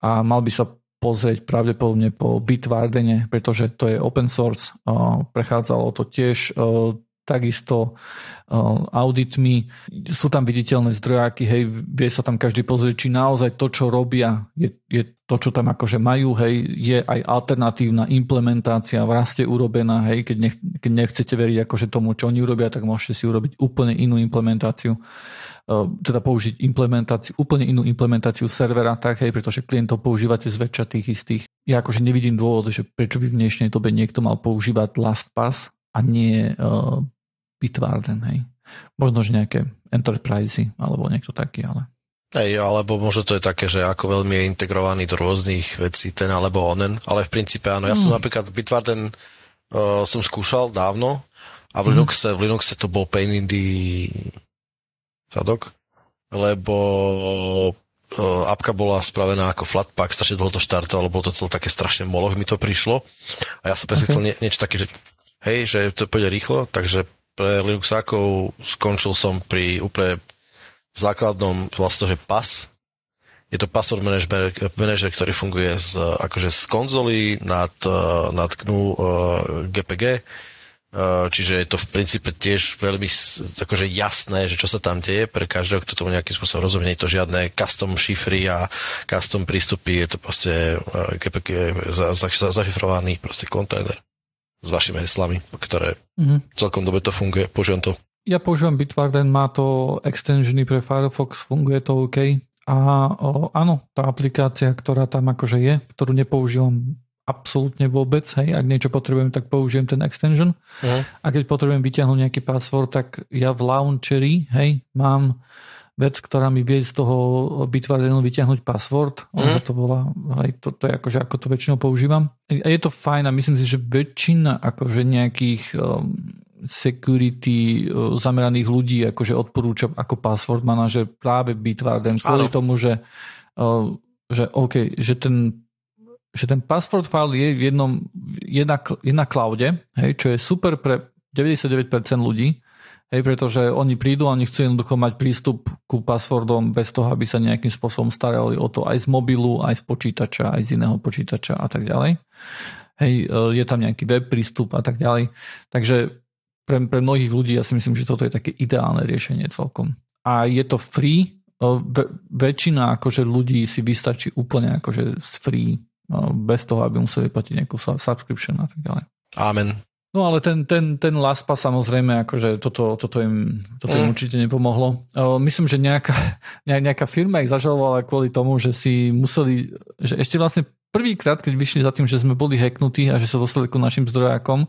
A mal by sa pozrieť pravdepodobne po Bitwardene, pretože to je open source. Prechádzalo to tiež takisto auditmi. Sú tam viditeľné zdrojáky, hej, vie sa tam každý pozrieť, či naozaj to, čo robia, je, je to, čo tam akože majú, hej, je aj alternatívna implementácia v raste urobená, hej, keď, nech, keď nechcete veriť akože tomu, čo oni urobia, tak môžete si urobiť úplne inú implementáciu. Eh, teda použiť implementáciu, úplne inú implementáciu servera, tak hej, pretože klientov používate zväčša tých istých. Ja akože nevidím dôvod, že prečo by v dnešnej dobe niekto mal používať LastPass a nie uh, Bitwarden, hej. Možno, že nejaké enterprisey alebo niekto taký, ale... Hej, alebo možno to je také, že ako veľmi je integrovaný do rôznych vecí ten alebo onen, ale v princípe áno. Ja mm. som napríklad Bitwarden uh, som skúšal dávno a v mm. Linuxe, v Linuxe to bol pain in the zadok, lebo uh, apka bola spravená ako flatpak, strašne dlho to štartovalo, bolo to celé také strašne moloch, mi to prišlo. A ja som presne okay. chcel nie, niečo také, že hej, že to pôjde rýchlo, takže pre Linuxákov skončil som pri úplne základnom vlastne, že pas. Je to password manager, manager ktorý funguje z, akože z konzoly nad, nad GNU uh, GPG čiže je to v princípe tiež veľmi akože jasné, že čo sa tam deje pre každého, kto tomu nejakým spôsobom rozumie. Je to žiadne custom šifry a custom prístupy, je to proste za, zašifrovaný proste kontajner s vašimi heslami, ktoré mm-hmm. celkom dobre to funguje. Používam to. Ja používam Bitwarden, má to extensiony pre Firefox, funguje to OK. A o, áno, tá aplikácia, ktorá tam akože je, ktorú nepoužívam absolútne vôbec, hej, ak niečo potrebujem, tak použijem ten extension. Uh-huh. A keď potrebujem vyťahnuť nejaký password, tak ja v launcheri, hej, mám vec, ktorá mi vie z toho Bitwardenu vyťahnuť password. Uh-huh. Ono to volá, hej, to, to je akože, ako to väčšinou používam. A je to fajn a myslím si, že väčšina akože nejakých um, security uh, zameraných ľudí akože odporúča ako password manažer práve Bitwarden kvôli tomu, že, uh, že OK, že ten že ten password file je v jednom, je na, je na cloude, hej, čo je super pre 99% ľudí, hej, pretože oni prídu a oni chcú jednoducho mať prístup ku passwordom bez toho, aby sa nejakým spôsobom starali o to aj z mobilu, aj z počítača, aj z iného počítača a tak ďalej. Hej, e, je tam nejaký web prístup a tak ďalej. Takže pre, pre mnohých ľudí ja si myslím, že toto je také ideálne riešenie celkom. A je to free, väčšina akože ľudí si vystačí úplne akože z free, bez toho, aby museli platiť nejakú subscription a tak ďalej. Amen. No ale ten, ten, ten LASPA samozrejme, akože toto, toto im, toto im mm. určite nepomohlo. Myslím, že nejaká, nejaká firma ich zažalovala kvôli tomu, že si museli, že ešte vlastne prvýkrát, keď vyšli za tým, že sme boli hacknutí a že sa dostali ku našim zdrojákom,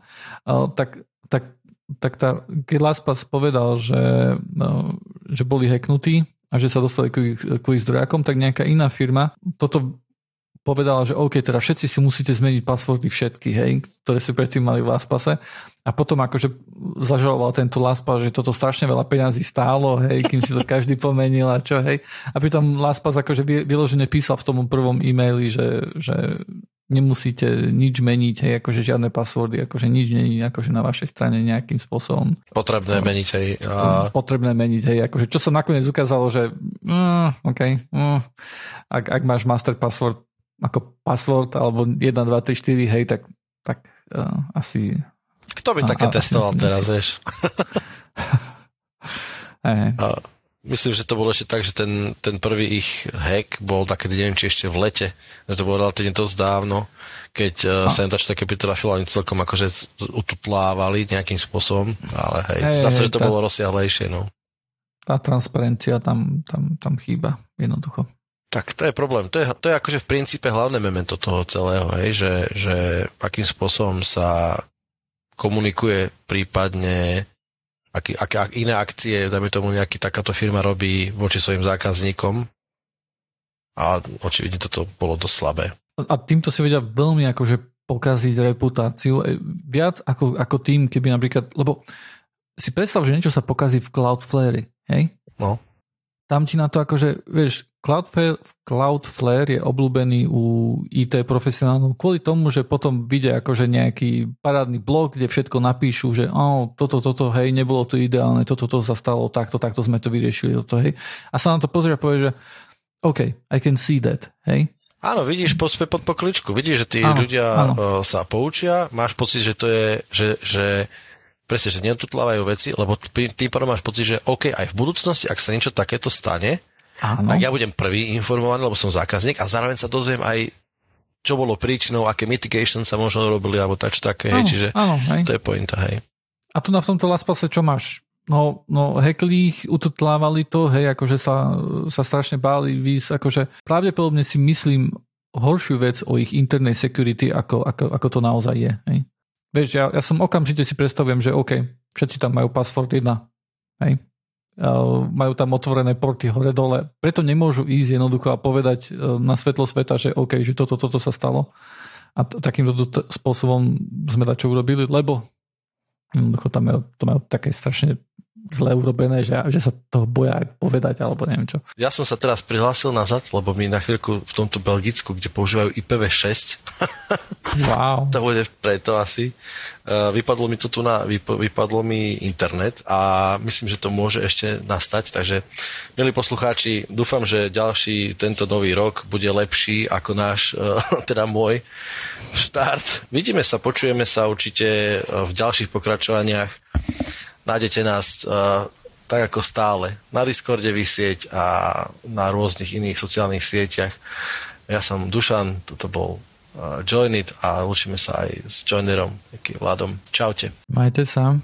tak, tak, tak tá, keď LASPAS povedal, že, že boli hacknutí, a že sa dostali ku ich, ku ich zdrojakom, tak nejaká iná firma toto povedala, že OK, teda všetci si musíte zmeniť passwordy všetky, hej, ktoré si predtým mali v LastPase. A potom akože zažaloval tento LastPass, že toto strašne veľa peňazí stálo, hej, kým si to každý pomenil a čo, hej. A pritom LastPass akože vyložene písal v tom prvom e-maili, že, že nemusíte nič meniť, hej, akože žiadne passwordy, akože nič není akože na vašej strane nejakým spôsobom. Potrebné meniť, hej. A... Potrebné meniť, hej, akože čo sa nakoniec ukázalo, že mm, OK, mm, ak, ak máš master password ako password alebo 1, 2, 3, 4, hej, tak, tak uh, asi... Kto by také a, testoval teraz, vieš? hey. A myslím, že to bolo ešte tak, že ten, ten prvý ich hack bol takedy, neviem, či ešte v lete, že to bolo relatívne dosť dávno, keď uh, sa im to také pritrafilo, oni celkom akože ututlávali nejakým spôsobom, ale hej, hey, zase, že to tá, bolo rozsiahlejšie, no. Tá transparencia tam, tam, tam chýba, jednoducho. Tak to je problém. To je, to je akože v princípe hlavné memento toho celého, hej, že, že akým spôsobom sa komunikuje prípadne aký, ak, ak iné akcie, dajme tomu nejaký takáto firma robí voči svojim zákazníkom a očividne toto bolo dosť slabé. A týmto si vedia veľmi akože pokaziť reputáciu. E, viac ako, ako tým, keby napríklad, lebo si predstav, že niečo sa pokazí v Cloudflare, hej? No. Tam ti na to akože, vieš, Cloudflare, Cloudflare je obľúbený u IT profesionálov kvôli tomu, že potom vidia akože nejaký parádny blog, kde všetko napíšu, že oh, toto, toto, hej, nebolo to ideálne, toto, toto sa stalo, takto, takto sme to vyriešili, toto, hej. A sa na to pozrie a povie, že OK, I can see that, hej. Áno, vidíš pod, pod pokličku, vidíš, že tí áno, ľudia áno. sa poučia, máš pocit, že to je, že, že presne, že netutlávajú veci, lebo tým pádom máš pocit, že OK, aj v budúcnosti, ak sa niečo takéto stane, Áno. tak ja budem prvý informovaný, lebo som zákazník a zároveň sa dozviem aj čo bolo príčinou, aké mitigation sa možno robili, alebo tak, také, áno, čiže áno, hej. to je pointa, hej. A tu na v tomto Laspase čo máš? No, no hekli ich, ututlávali to, hej, akože sa, sa strašne báli víc, akože pravdepodobne si myslím horšiu vec o ich internej security, ako, ako, ako to naozaj je, hej. Vieš, ja, ja som okamžite si predstavujem, že OK, všetci tam majú password 1, hej, majú tam otvorené porty hore-dole. Preto nemôžu ísť jednoducho a povedať e, na svetlo sveta, že OK, že toto, toto sa stalo. A t- takýmto t- spôsobom sme čo urobili, lebo jednoducho tam majú, to majú také strašne zle urobené, že, že sa toho boja povedať, alebo neviem čo. Ja som sa teraz prihlásil nazad, lebo mi na chvíľku v tomto Belgicku, kde používajú IPv6, wow. to bude preto asi, uh, vypadlo mi to tu na, vyp, vypadlo mi internet a myslím, že to môže ešte nastať, takže milí poslucháči, dúfam, že ďalší tento nový rok bude lepší ako náš, uh, teda môj štart. Vidíme sa, počujeme sa určite v ďalších pokračovaniach nájdete nás uh, tak ako stále na Discorde vysieť a na rôznych iných sociálnych sieťach. Ja som Dušan, toto bol uh, Joinit a učíme sa aj s Joinerom, Vladom. Čaute. Majte sa.